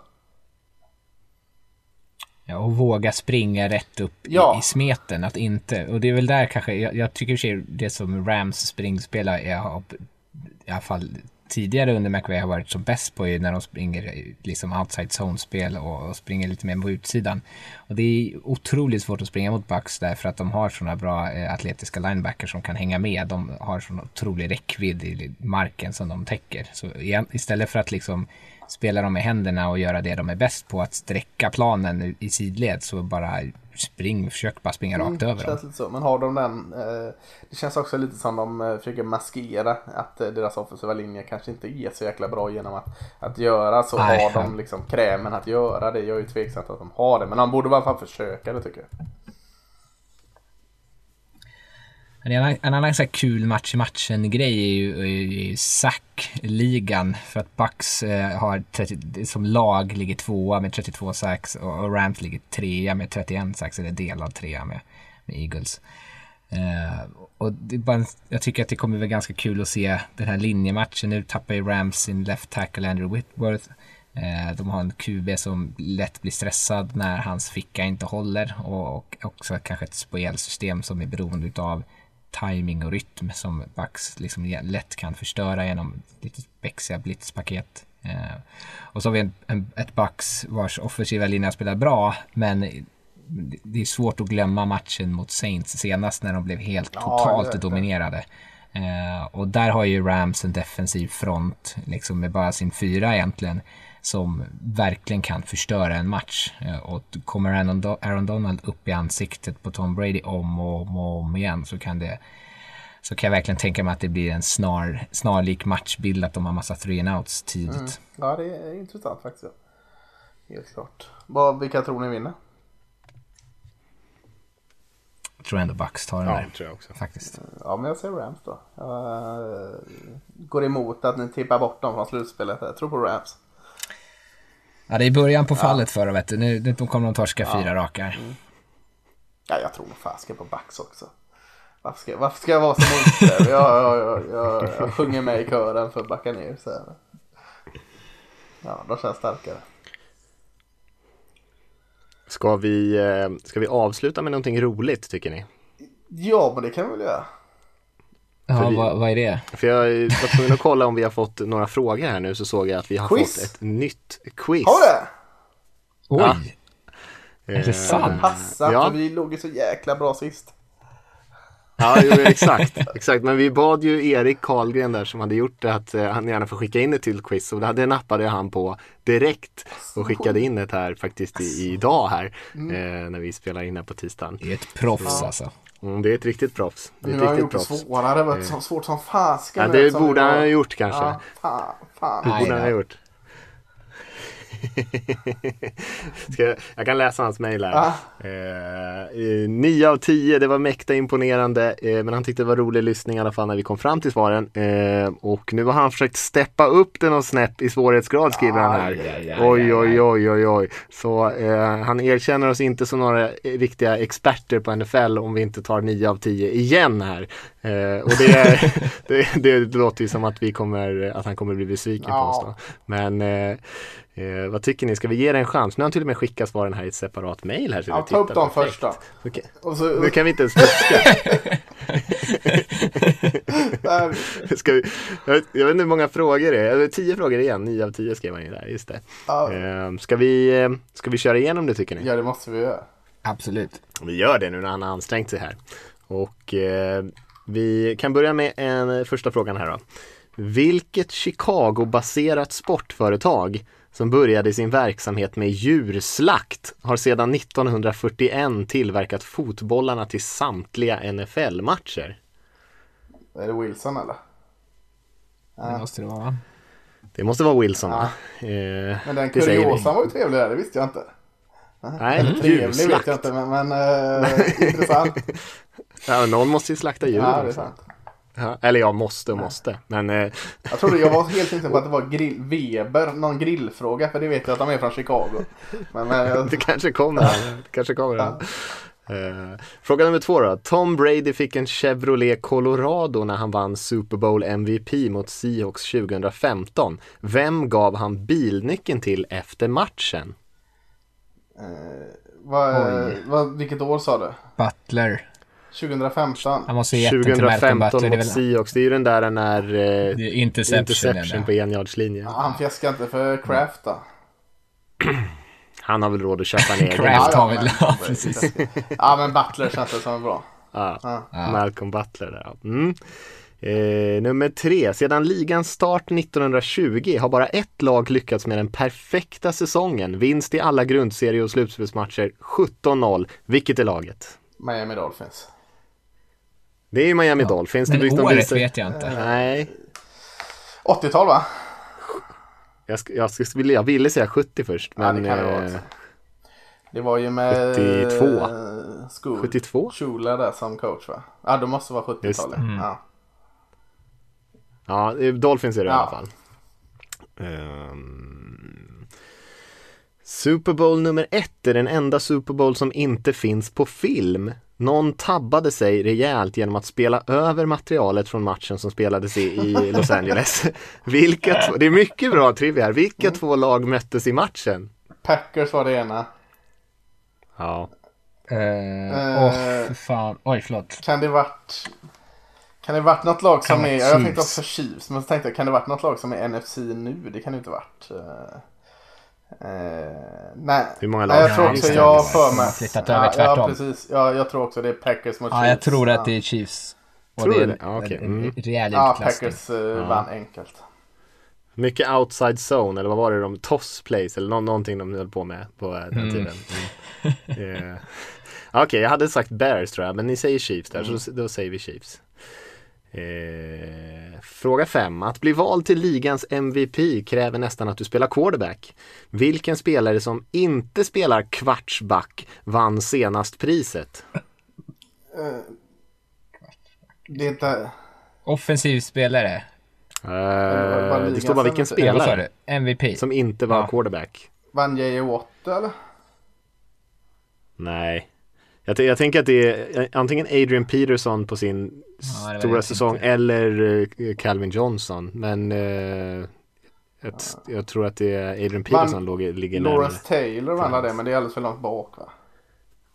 Ja, och våga springa rätt upp ja. i, i, smeten. Att inte, och det är väl där kanske, jag, jag tycker det som Rams springspel är, i alla fall tidigare under McVay har varit som bäst på är när de springer liksom outside zone-spel och, och, springer lite mer på utsidan. Och det är otroligt svårt att springa mot Bucks därför att de har sådana bra eh, atletiska linebackers som kan hänga med. De har sån otrolig räckvidd i marken som de täcker. Så igen, istället för att liksom spela dem i händerna och göra det de är bäst på, att sträcka planen i sidled så bara spring, försök bara springa rakt mm, över känns dem. Lite så. Men har de den, eh, det känns också lite som de eh, försöker maskera att eh, deras offensiva linje kanske inte är så jäkla bra genom att, att göra så Nej, har de liksom krämen att göra det. Jag är ju tveksam att de har det, men de borde i alla fall försöka det tycker jag. En annan, en annan så kul match i matchen-grej är ju, ju sack-ligan. För att Bucks eh, har 30, som lag ligger tvåa med 32 sacks och, och Rams ligger trea med 31 sacks, eller delad trea med, med Eagles. Eh, och bara, jag tycker att det kommer bli ganska kul att se den här linjematchen. Nu tappar ju Rams sin left tackle Andrew Whitworth. Eh, de har en QB som lätt blir stressad när hans ficka inte håller och, och också kanske ett spelsystem som är beroende utav timing och rytm som Bucks liksom lätt kan förstöra genom lite spexiga blitzpaket. Eh, och så har vi en, en, ett Bucks vars offensiva linje spelar bra men det är svårt att glömma matchen mot Saints senast när de blev helt totalt ja, dominerade. Eh, och där har ju Rams en defensiv front, liksom med bara sin fyra egentligen, som verkligen kan förstöra en match. Eh, och kommer Aaron, Donald upp i ansiktet på Tom Brady om och om, och om igen så kan det så kan jag verkligen tänka mig att det blir en snar, snarlik matchbild att de har massa three and outs tidigt. Mm. Ja, det är intressant faktiskt. Helt klart. Vad, vilka tror ni vinner? Jag tror ändå Bucks tar den ja, där. tror jag också. Faktiskt. Ja, men jag säger Rams då. Jag går emot att ni tippar bort dem från slutspelet. Jag tror på Rams. Ja, det är början på fallet ja. förra vet du. Nu, nu kommer de torska ja. fyra raka. Mm. Ja, jag tror nog fasken på Bucks också. Varför ska, varför ska jag vara så motsträvig? jag, jag, jag, jag, jag sjunger med i kören för att backa ner. Så Ja, de känns starkare. Ska vi, eh, ska vi avsluta med någonting roligt tycker ni? Ja, men det kan vi väl göra. Ja, vi, vad, vad, är det? För jag var tvungen att kolla om vi har fått några frågor här nu så såg jag att vi har quiz. fått ett nytt quiz. Har det? Oj! Ja. Är det sant? Passa, ja. vi låg ju så jäkla bra sist. Ja, jo, exakt, exakt. Men vi bad ju Erik Karlgren där som hade gjort det att eh, han gärna får skicka in det till quiz och det nappade han på direkt och skickade in det här faktiskt i, idag här mm. eh, när vi spelar in här på tisdagen. Det är ett proffs alltså. Mm, det är ett riktigt proffs. Det är nu har han gjort det svårare, det var eh. svårt som fasken. Ja, det borde han ha gjort kanske. Ja, fan, fan. Det borde han ha gjort. (laughs) Ska, jag kan läsa hans mejl här. Ah. Eh, 9 av 10, det var mäkta imponerande. Eh, men han tyckte det var rolig lyssning i alla fall när vi kom fram till svaren. Eh, och nu har han försökt steppa upp den och snäpp i svårighetsgrad skriver han här. Aj, aj, aj, oj, oj, oj, oj, oj. Så eh, han erkänner oss inte som några riktiga experter på NFL om vi inte tar 9 av 10 igen här. Eh, och det, det, (laughs) det, det låter ju som att vi kommer, att han kommer bli besviken ja. på oss då. Men eh, Eh, vad tycker ni? Ska vi ge det en chans? Nu har han till och med skickat svaren här i ett separat mail här. ja, ta upp dem först då. Okay. Så, nu kan vi inte ens fuska. (laughs) Ska vi, jag, vet, jag vet inte hur många frågor det är. Tio frågor igen. Nio av tio skrev man ju där. Just det. Ja. Eh, ska, vi, eh, ska vi köra igenom det tycker ni? Ja, det måste vi göra. Absolut. Vi gör det nu när han har ansträngt sig här. Och eh, vi kan börja med en första frågan här då. Vilket Chicago-baserat sportföretag som började sin verksamhet med djurslakt har sedan 1941 tillverkat fotbollarna till samtliga NFL-matcher. Är det Wilson eller? Det måste det vara. Det måste vara Wilson ja. Eh, men den kuriosan var ju trevlig där, det visste jag inte. Nej, eller trevlig vet jag inte, men, men äh, intressant. (laughs) Ja, någon måste ju slakta djur ja, det är sant. Ja, eller jag måste och måste. Men, eh... Jag trodde jag var helt (laughs) inställd på att det var grill, Weber, någon grillfråga. För det vet jag att de är från Chicago. Men, men jag... det kanske kommer. Det kanske kommer. Ja. Uh, fråga nummer två då. Tom Brady fick en Chevrolet Colorado när han vann Super Bowl MVP mot Seahawks 2015. Vem gav han bilnyckeln till efter matchen? Uh, vad, vad, vilket år sa du? Butler. 2015. Han måste ge 2015 till mot Seahawks. Det är ju den där när eh, interception, interception på enjardslinjen. Ja, han fjäskar inte för Kraft då. (clears throat) Han har väl råd att köpa en egen. Kraft har väl, ja, (laughs) precis. ja men Butler känns det som bra. Ja, ja. Malcolm Butler där. Mm. Eh, nummer tre. Sedan ligans start 1920 har bara ett lag lyckats med den perfekta säsongen. Vinst i alla grundserie och slutspelsmatcher 17-0. Vilket är laget? Miami Dolphins. Det är ju Miami ja. Dolphins. Men det året vet jag inte. Nej. 80-tal va? Jag, jag, ville, jag ville säga 70 först. Men, ja, det, kan det, eh, det var ju med... 82. School. 72? Shula där som coach va? Ja, det måste vara 70-talet. Mm. Ja. ja, Dolphins är det ja. i alla fall. Um, Super Bowl nummer ett är den enda Super Bowl som inte finns på film. Någon tabbade sig rejält genom att spela över materialet från matchen som spelades i, i Los Angeles. (laughs) Vilka det är mycket bra trivia här. Vilka mm. två lag möttes i matchen? Packers var det ena. Ja. Åh, uh, oh, fan. Oj, förlåt. Kan det varit... Kan det varit något lag som är... Jag tänkte också Chiefs, men så tänkte jag, kan det varit något lag som är NFC nu? Det kan det inte varit. Uh... Uh, nej. Hur många lag? Jag tror också, jag för mig. Flyttat över tvärtom. Ja, precis. Ja, jag tror också det är Packers mot ja, Chiefs. jag tror att det är Chiefs. Och tror det är det? Ja, okay. mm. rejäl Ja, Packers uh, vann enkelt. Mycket outside zone, eller vad var det de, toss place eller nå någonting de höll på med på den mm. tiden. Mm. yeah. (laughs) Okej, okay, jag hade sagt Bears tror jag, men ni säger Chiefs där, mm. så då säger vi Chiefs. Eh, fråga 5. Att bli vald till ligans MVP kräver nästan att du spelar quarterback. Vilken spelare som inte spelar kvartsback vann senast priset? Uh, det är inte... Offensiv spelare. Uh, det står bara vilken spelare. MVP. Som inte var ja. quarterback. Vann J.J. Watt eller? Nej. Jag, jag, tänker att det är eh, antingen Adrian Peterson på sin ja, stora säsong inte. eller uh, Calvin Johnson. Men uh, ett, ja. jag tror att det är Adrian Peterson låg, ligger närmare. Lawrence Taylor vann det men det är alldeles för långt bak va?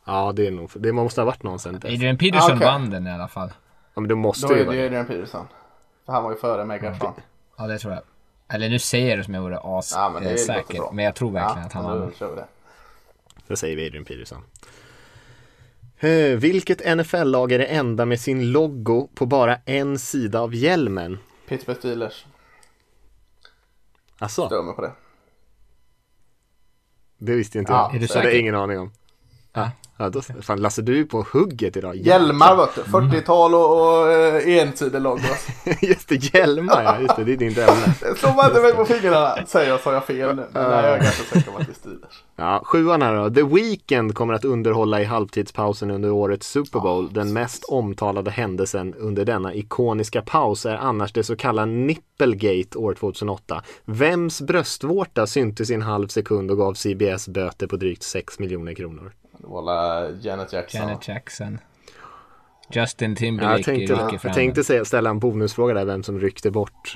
Ja det är nog, det måste ha varit någon sen Adrian Peterson ah, okay. vann den i alla fall. Ja men det måste Då ju är det Adrian Peterson. För han var ju före Megatron. Ja det tror jag. Eller nu säger jag det som jag vore as ja, men, säker, men jag tror verkligen ja, att han vann. Då säger vi Adrian Peterson. Eh, vilket NFL-lag är det enda med sin logo på bara en sida av hjälmen? Pittsburgh Steelers. Asså? Stör mig på det. Det visste inte ja, jag. Är du säker? Det har ingen aning om. Ja. Ja, då, fan Lasse, du är på hugget idag. Hjälmar vet du. 40-tal och, och eh, ensidig logg. (laughs) just det, hjälmar ja. Just det, det är din ämne. Slå man inte mig på fingrarna. Säger jag, sa jag fel nu. Men nej, jag är ganska säker på att det styr. Ja, sjuan här då. The Weeknd kommer att underhålla i halvtidspausen under årets Super Bowl. Oh, Den mest omtalade händelsen under denna ikoniska paus är annars det så kallade Nipplegate år 2008. Vems bröstvårta syntes i en halv sekund och gav CBS böter på drygt 6 miljoner kronor? Det var Janet Jackson. Janet Jackson. Justin Timberlake jag tänkte, rycker fram. Jag tänkte ställa en bonusfråga där, vem som ryckte bort.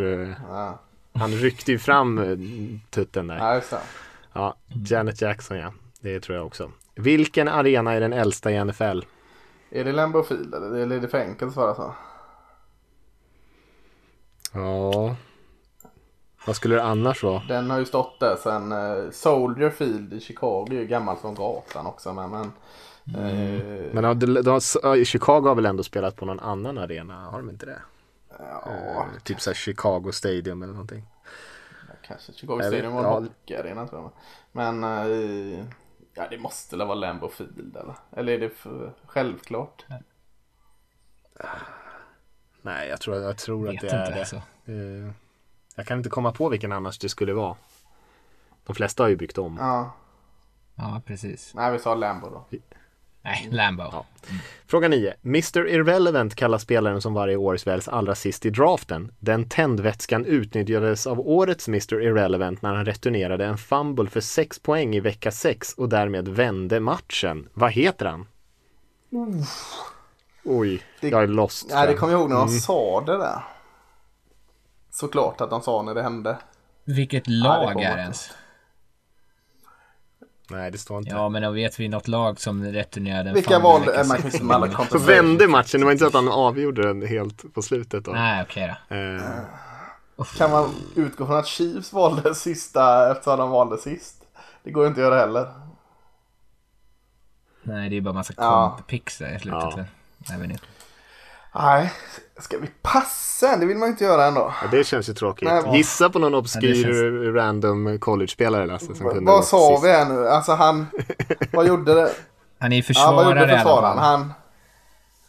Ja. Han ryckte ju fram eh, tutten där. Ja, just det. Ja, Janet Jackson ja. Det tror jag också. Vilken arena är den äldsta i NFL? Är det Lambeau Field eller är det för enkelt att svara så? Ja. Vad skulle det annars vara? Den har ju stått där sen uh, Soldier Field i Chicago är ju gammal som gatan också. Men, men, mm. uh, men de, de, de, Chicago har väl ändå spelat på någon annan arena? Har de inte det? Ja. Uh, typ såhär Chicago Stadium eller någonting. Kanske Chicago Stadium var en ja. hockeyarena tror jag. Men ja, det måste väl vara Lambeau Field eller? Eller är det för självklart? Nej, jag tror, jag tror att det är det. Alltså. Jag kan inte komma på vilken annars det skulle vara. De flesta har ju byggt om. Ja. Ja, precis. Nej, vi sa Lambo då. Nej, Lambo. Ja. Fråga 9. Mr Irrelevant kallas spelaren som varje år väljs allra sist i draften. Den tändvätskan utnyttjades av årets Mr Irrelevant när han returnerade en fumble för 6 poäng i vecka 6 och därmed vände matchen. Vad heter han? Uff. Oj, det, jag är lost. Nej, det kommer jag ihåg när han mm. sa det där såklart att de sa när det hände. Vilket lag ja, är ens? Nej, det står inte. Ja, men då vet vi något lag som returnerade en Vilka valde inte alla Så vände matchen, det var inte så att han avgjorde den helt på slutet då. Nej, okej okay då. Uh. Kan man utgå från att Chiefs valde (laughs) sista eftersom de valde sist? Det går ju inte att göra heller. Nej, det är bara massa komp-pix i slutet. Ja. Nej, Nej, ska vi passa? Det vill man inte göra ändå. Ja, det känns ju tråkigt. Nej, Gissa på någon obskyr känns... random college-spelare Lasse. Som kunde vad sa vi här nu? Alltså han, vad gjorde det? Han är försvarare ja, vad gjorde försvararen? Han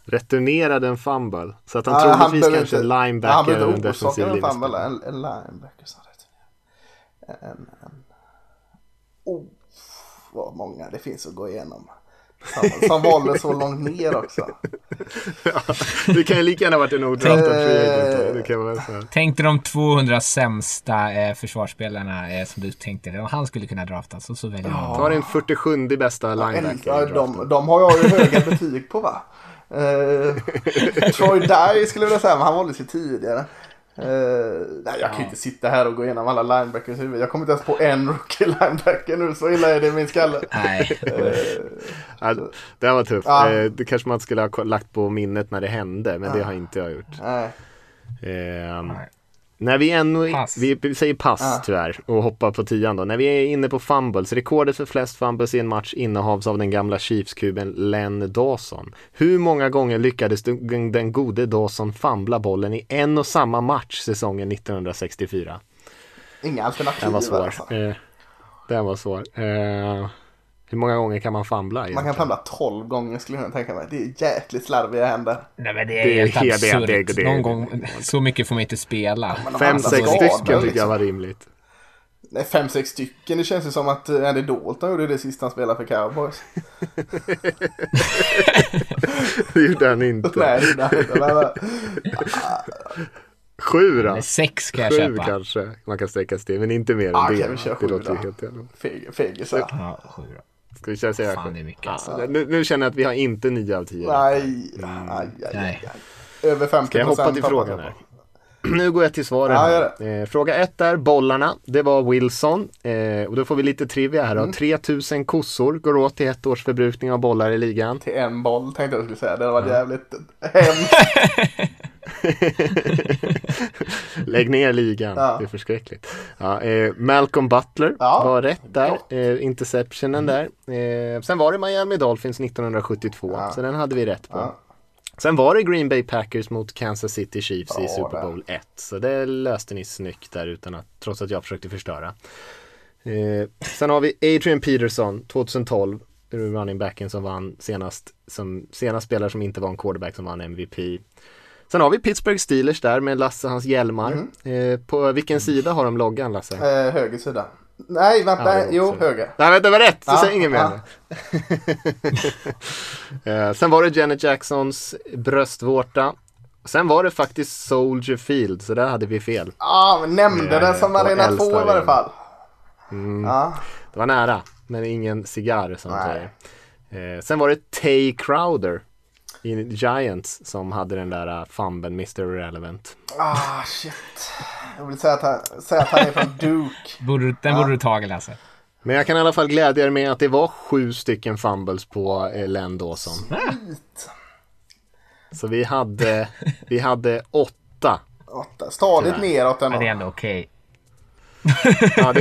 returnerade en fumble. Så att han ja, troligtvis han kanske en linebacker. Han behövde en defensiv en fumble. En, en linebacker som returnerade. En, en. Oh, vad många det finns att gå igenom. Som, som valde så långt ner också. (laughs) ja, det kan ju lika gärna varit en odraftad free. Tänk dig de 200 sämsta eh, försvarsspelarna eh, som du tänkte dig. Han skulle kunna draftas och så väljer man. Ta din 47 bästa linebacker. Ja, de, de har jag ju höga betyg på va? Uh, Troy Dye skulle jag vilja säga, men han valdes ju tidigare. Uh, nej, jag kan ju inte sitta här och gå igenom alla linebackers huvud. Jag kommer inte ens på en rookie linebacker nu, så illa är det i min skalle. (laughs) Nej. Uh, det var tufft. Ja. Uh, det kanske man skulle ha lagt på minnet när det hände, men det har inte jag gjort. Nej. nej. När vi ännu, pass. vi säger pass ah. tyvärr och hoppar på tian då. När vi är inne på fumbles, rekordet för flest fumbles i en match innehavs av den gamla Chiefs-kuben Len Dawson. Hur många gånger lyckades den, den gode Dawson fumbla bollen i en och samma match säsongen 1964? Inga alternativ Den var svår. Alltså. Eh, den var svår. Eh, hur många gånger kan man famla? Egentligen? Man kan famla 12 gånger skulle jag tänka mig. Det är jäkligt slarviga händer. Nej men det är, det är helt absurt. Det, det, det, Någon gång, så mycket får man inte spela. Fem, sex stycken tycker jag var rimligt. Nej, fem, sex stycken. Det känns ju som att Andy Dalton gjorde det sista han spelade för Cowboys. (laughs) det gjorde han inte. Nej, det gjorde han inte. (laughs) Sju då? sex ska jag sju köpa. kanske man kan sträcka sig till, men inte mer än ah, det. Kan vi köra det låter helt Fegisar. Ja, sju då. Ska vi köra säga Fan, det är mycket alltså. nu, nu, känner jag att vi har inte nio av tio. Nej, mm. aj, aj, aj, aj. Över 50 Ska jag hoppa till frågan här? (clears throat) Nu går jag till svaren. Ja, eh, fråga ett är bollarna. Det var Wilson. Eh, och då får vi lite trivia här då. Mm. 3000 kossor går åt till ett års förbrukning av bollar i ligan. Till en boll tänkte jag skulle säga. Det var ja. jävligt (laughs) hemskt. (laughs) Lägg ner ligan, ja. det är förskräckligt. Ja, eh, Malcolm Butler ja. var rätt där, eh, interceptionen där. Eh, sen var det Miami Dolphins 1972, ja. så den hade vi rätt på. Sen var det Green Bay Packers mot Kansas City Chiefs i Super Bowl 1. Så det löste ni snyggt där utan att, trots att jag försökte förstöra. Eh, sen har vi Adrian Peterson 2012, running backen som vann senast, som senast spelare som inte var en quarterback som vann MVP. Sen har vi Pittsburgh Steelers där med Lasse hans hjälmar. Mm. Eh, på vilken sida har de loggan Lasse? Eh, höger sida. Nej, vänta, ja, jo, höger. Nej, vänta, det var rätt. Du ja, säger inget mer. (laughs) Eh, sen var det Janet Jacksons bröstvårta. Sen var det faktiskt Soldier Field, så där hade vi fel. Ja, ah, men nämnde eh, den som Arena 2 i varje fall. Mm. Ja. Det var nära, men ingen cigarr som säger. Eh, sen var det Tay Crowder i Giants som hade den där uh, fumben, Mr. Irrelevant. Ah, shit. Jag vill säga att han, säga att han är från Duke. (laughs) Borde, den borde du tagit Lasse. Men jag kan i alla fall glädja er med att det var sju stycken fumbles på eh, Len Dawson. Sweet. Så vi hade, vi hade åtta. åtta. Stadigt neråt ändå. Ja, det är ändå okej. Okay. ja,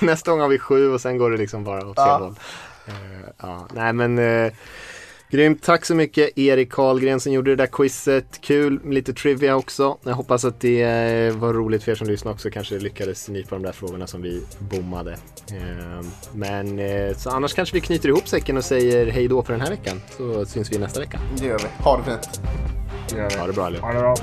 (laughs) nästa gång har vi sju och sen går det liksom bara åt fel håll. Uh, ja, nej men uh, Grymt, tack så mycket Erik Karlgren som gjorde det där quizet. Kul lite trivia också. Jag hoppas att det eh, var roligt för er som lyssnade också. Kanske lyckades ni på de där frågorna som vi bommade. Ehm, men eh, så annars kanske vi knyter ihop säcken och säger hej då för den här veckan. Så syns vi nästa vecka. Det gör vi. Ha det fint. Ha det bra allihop. Ha det bra.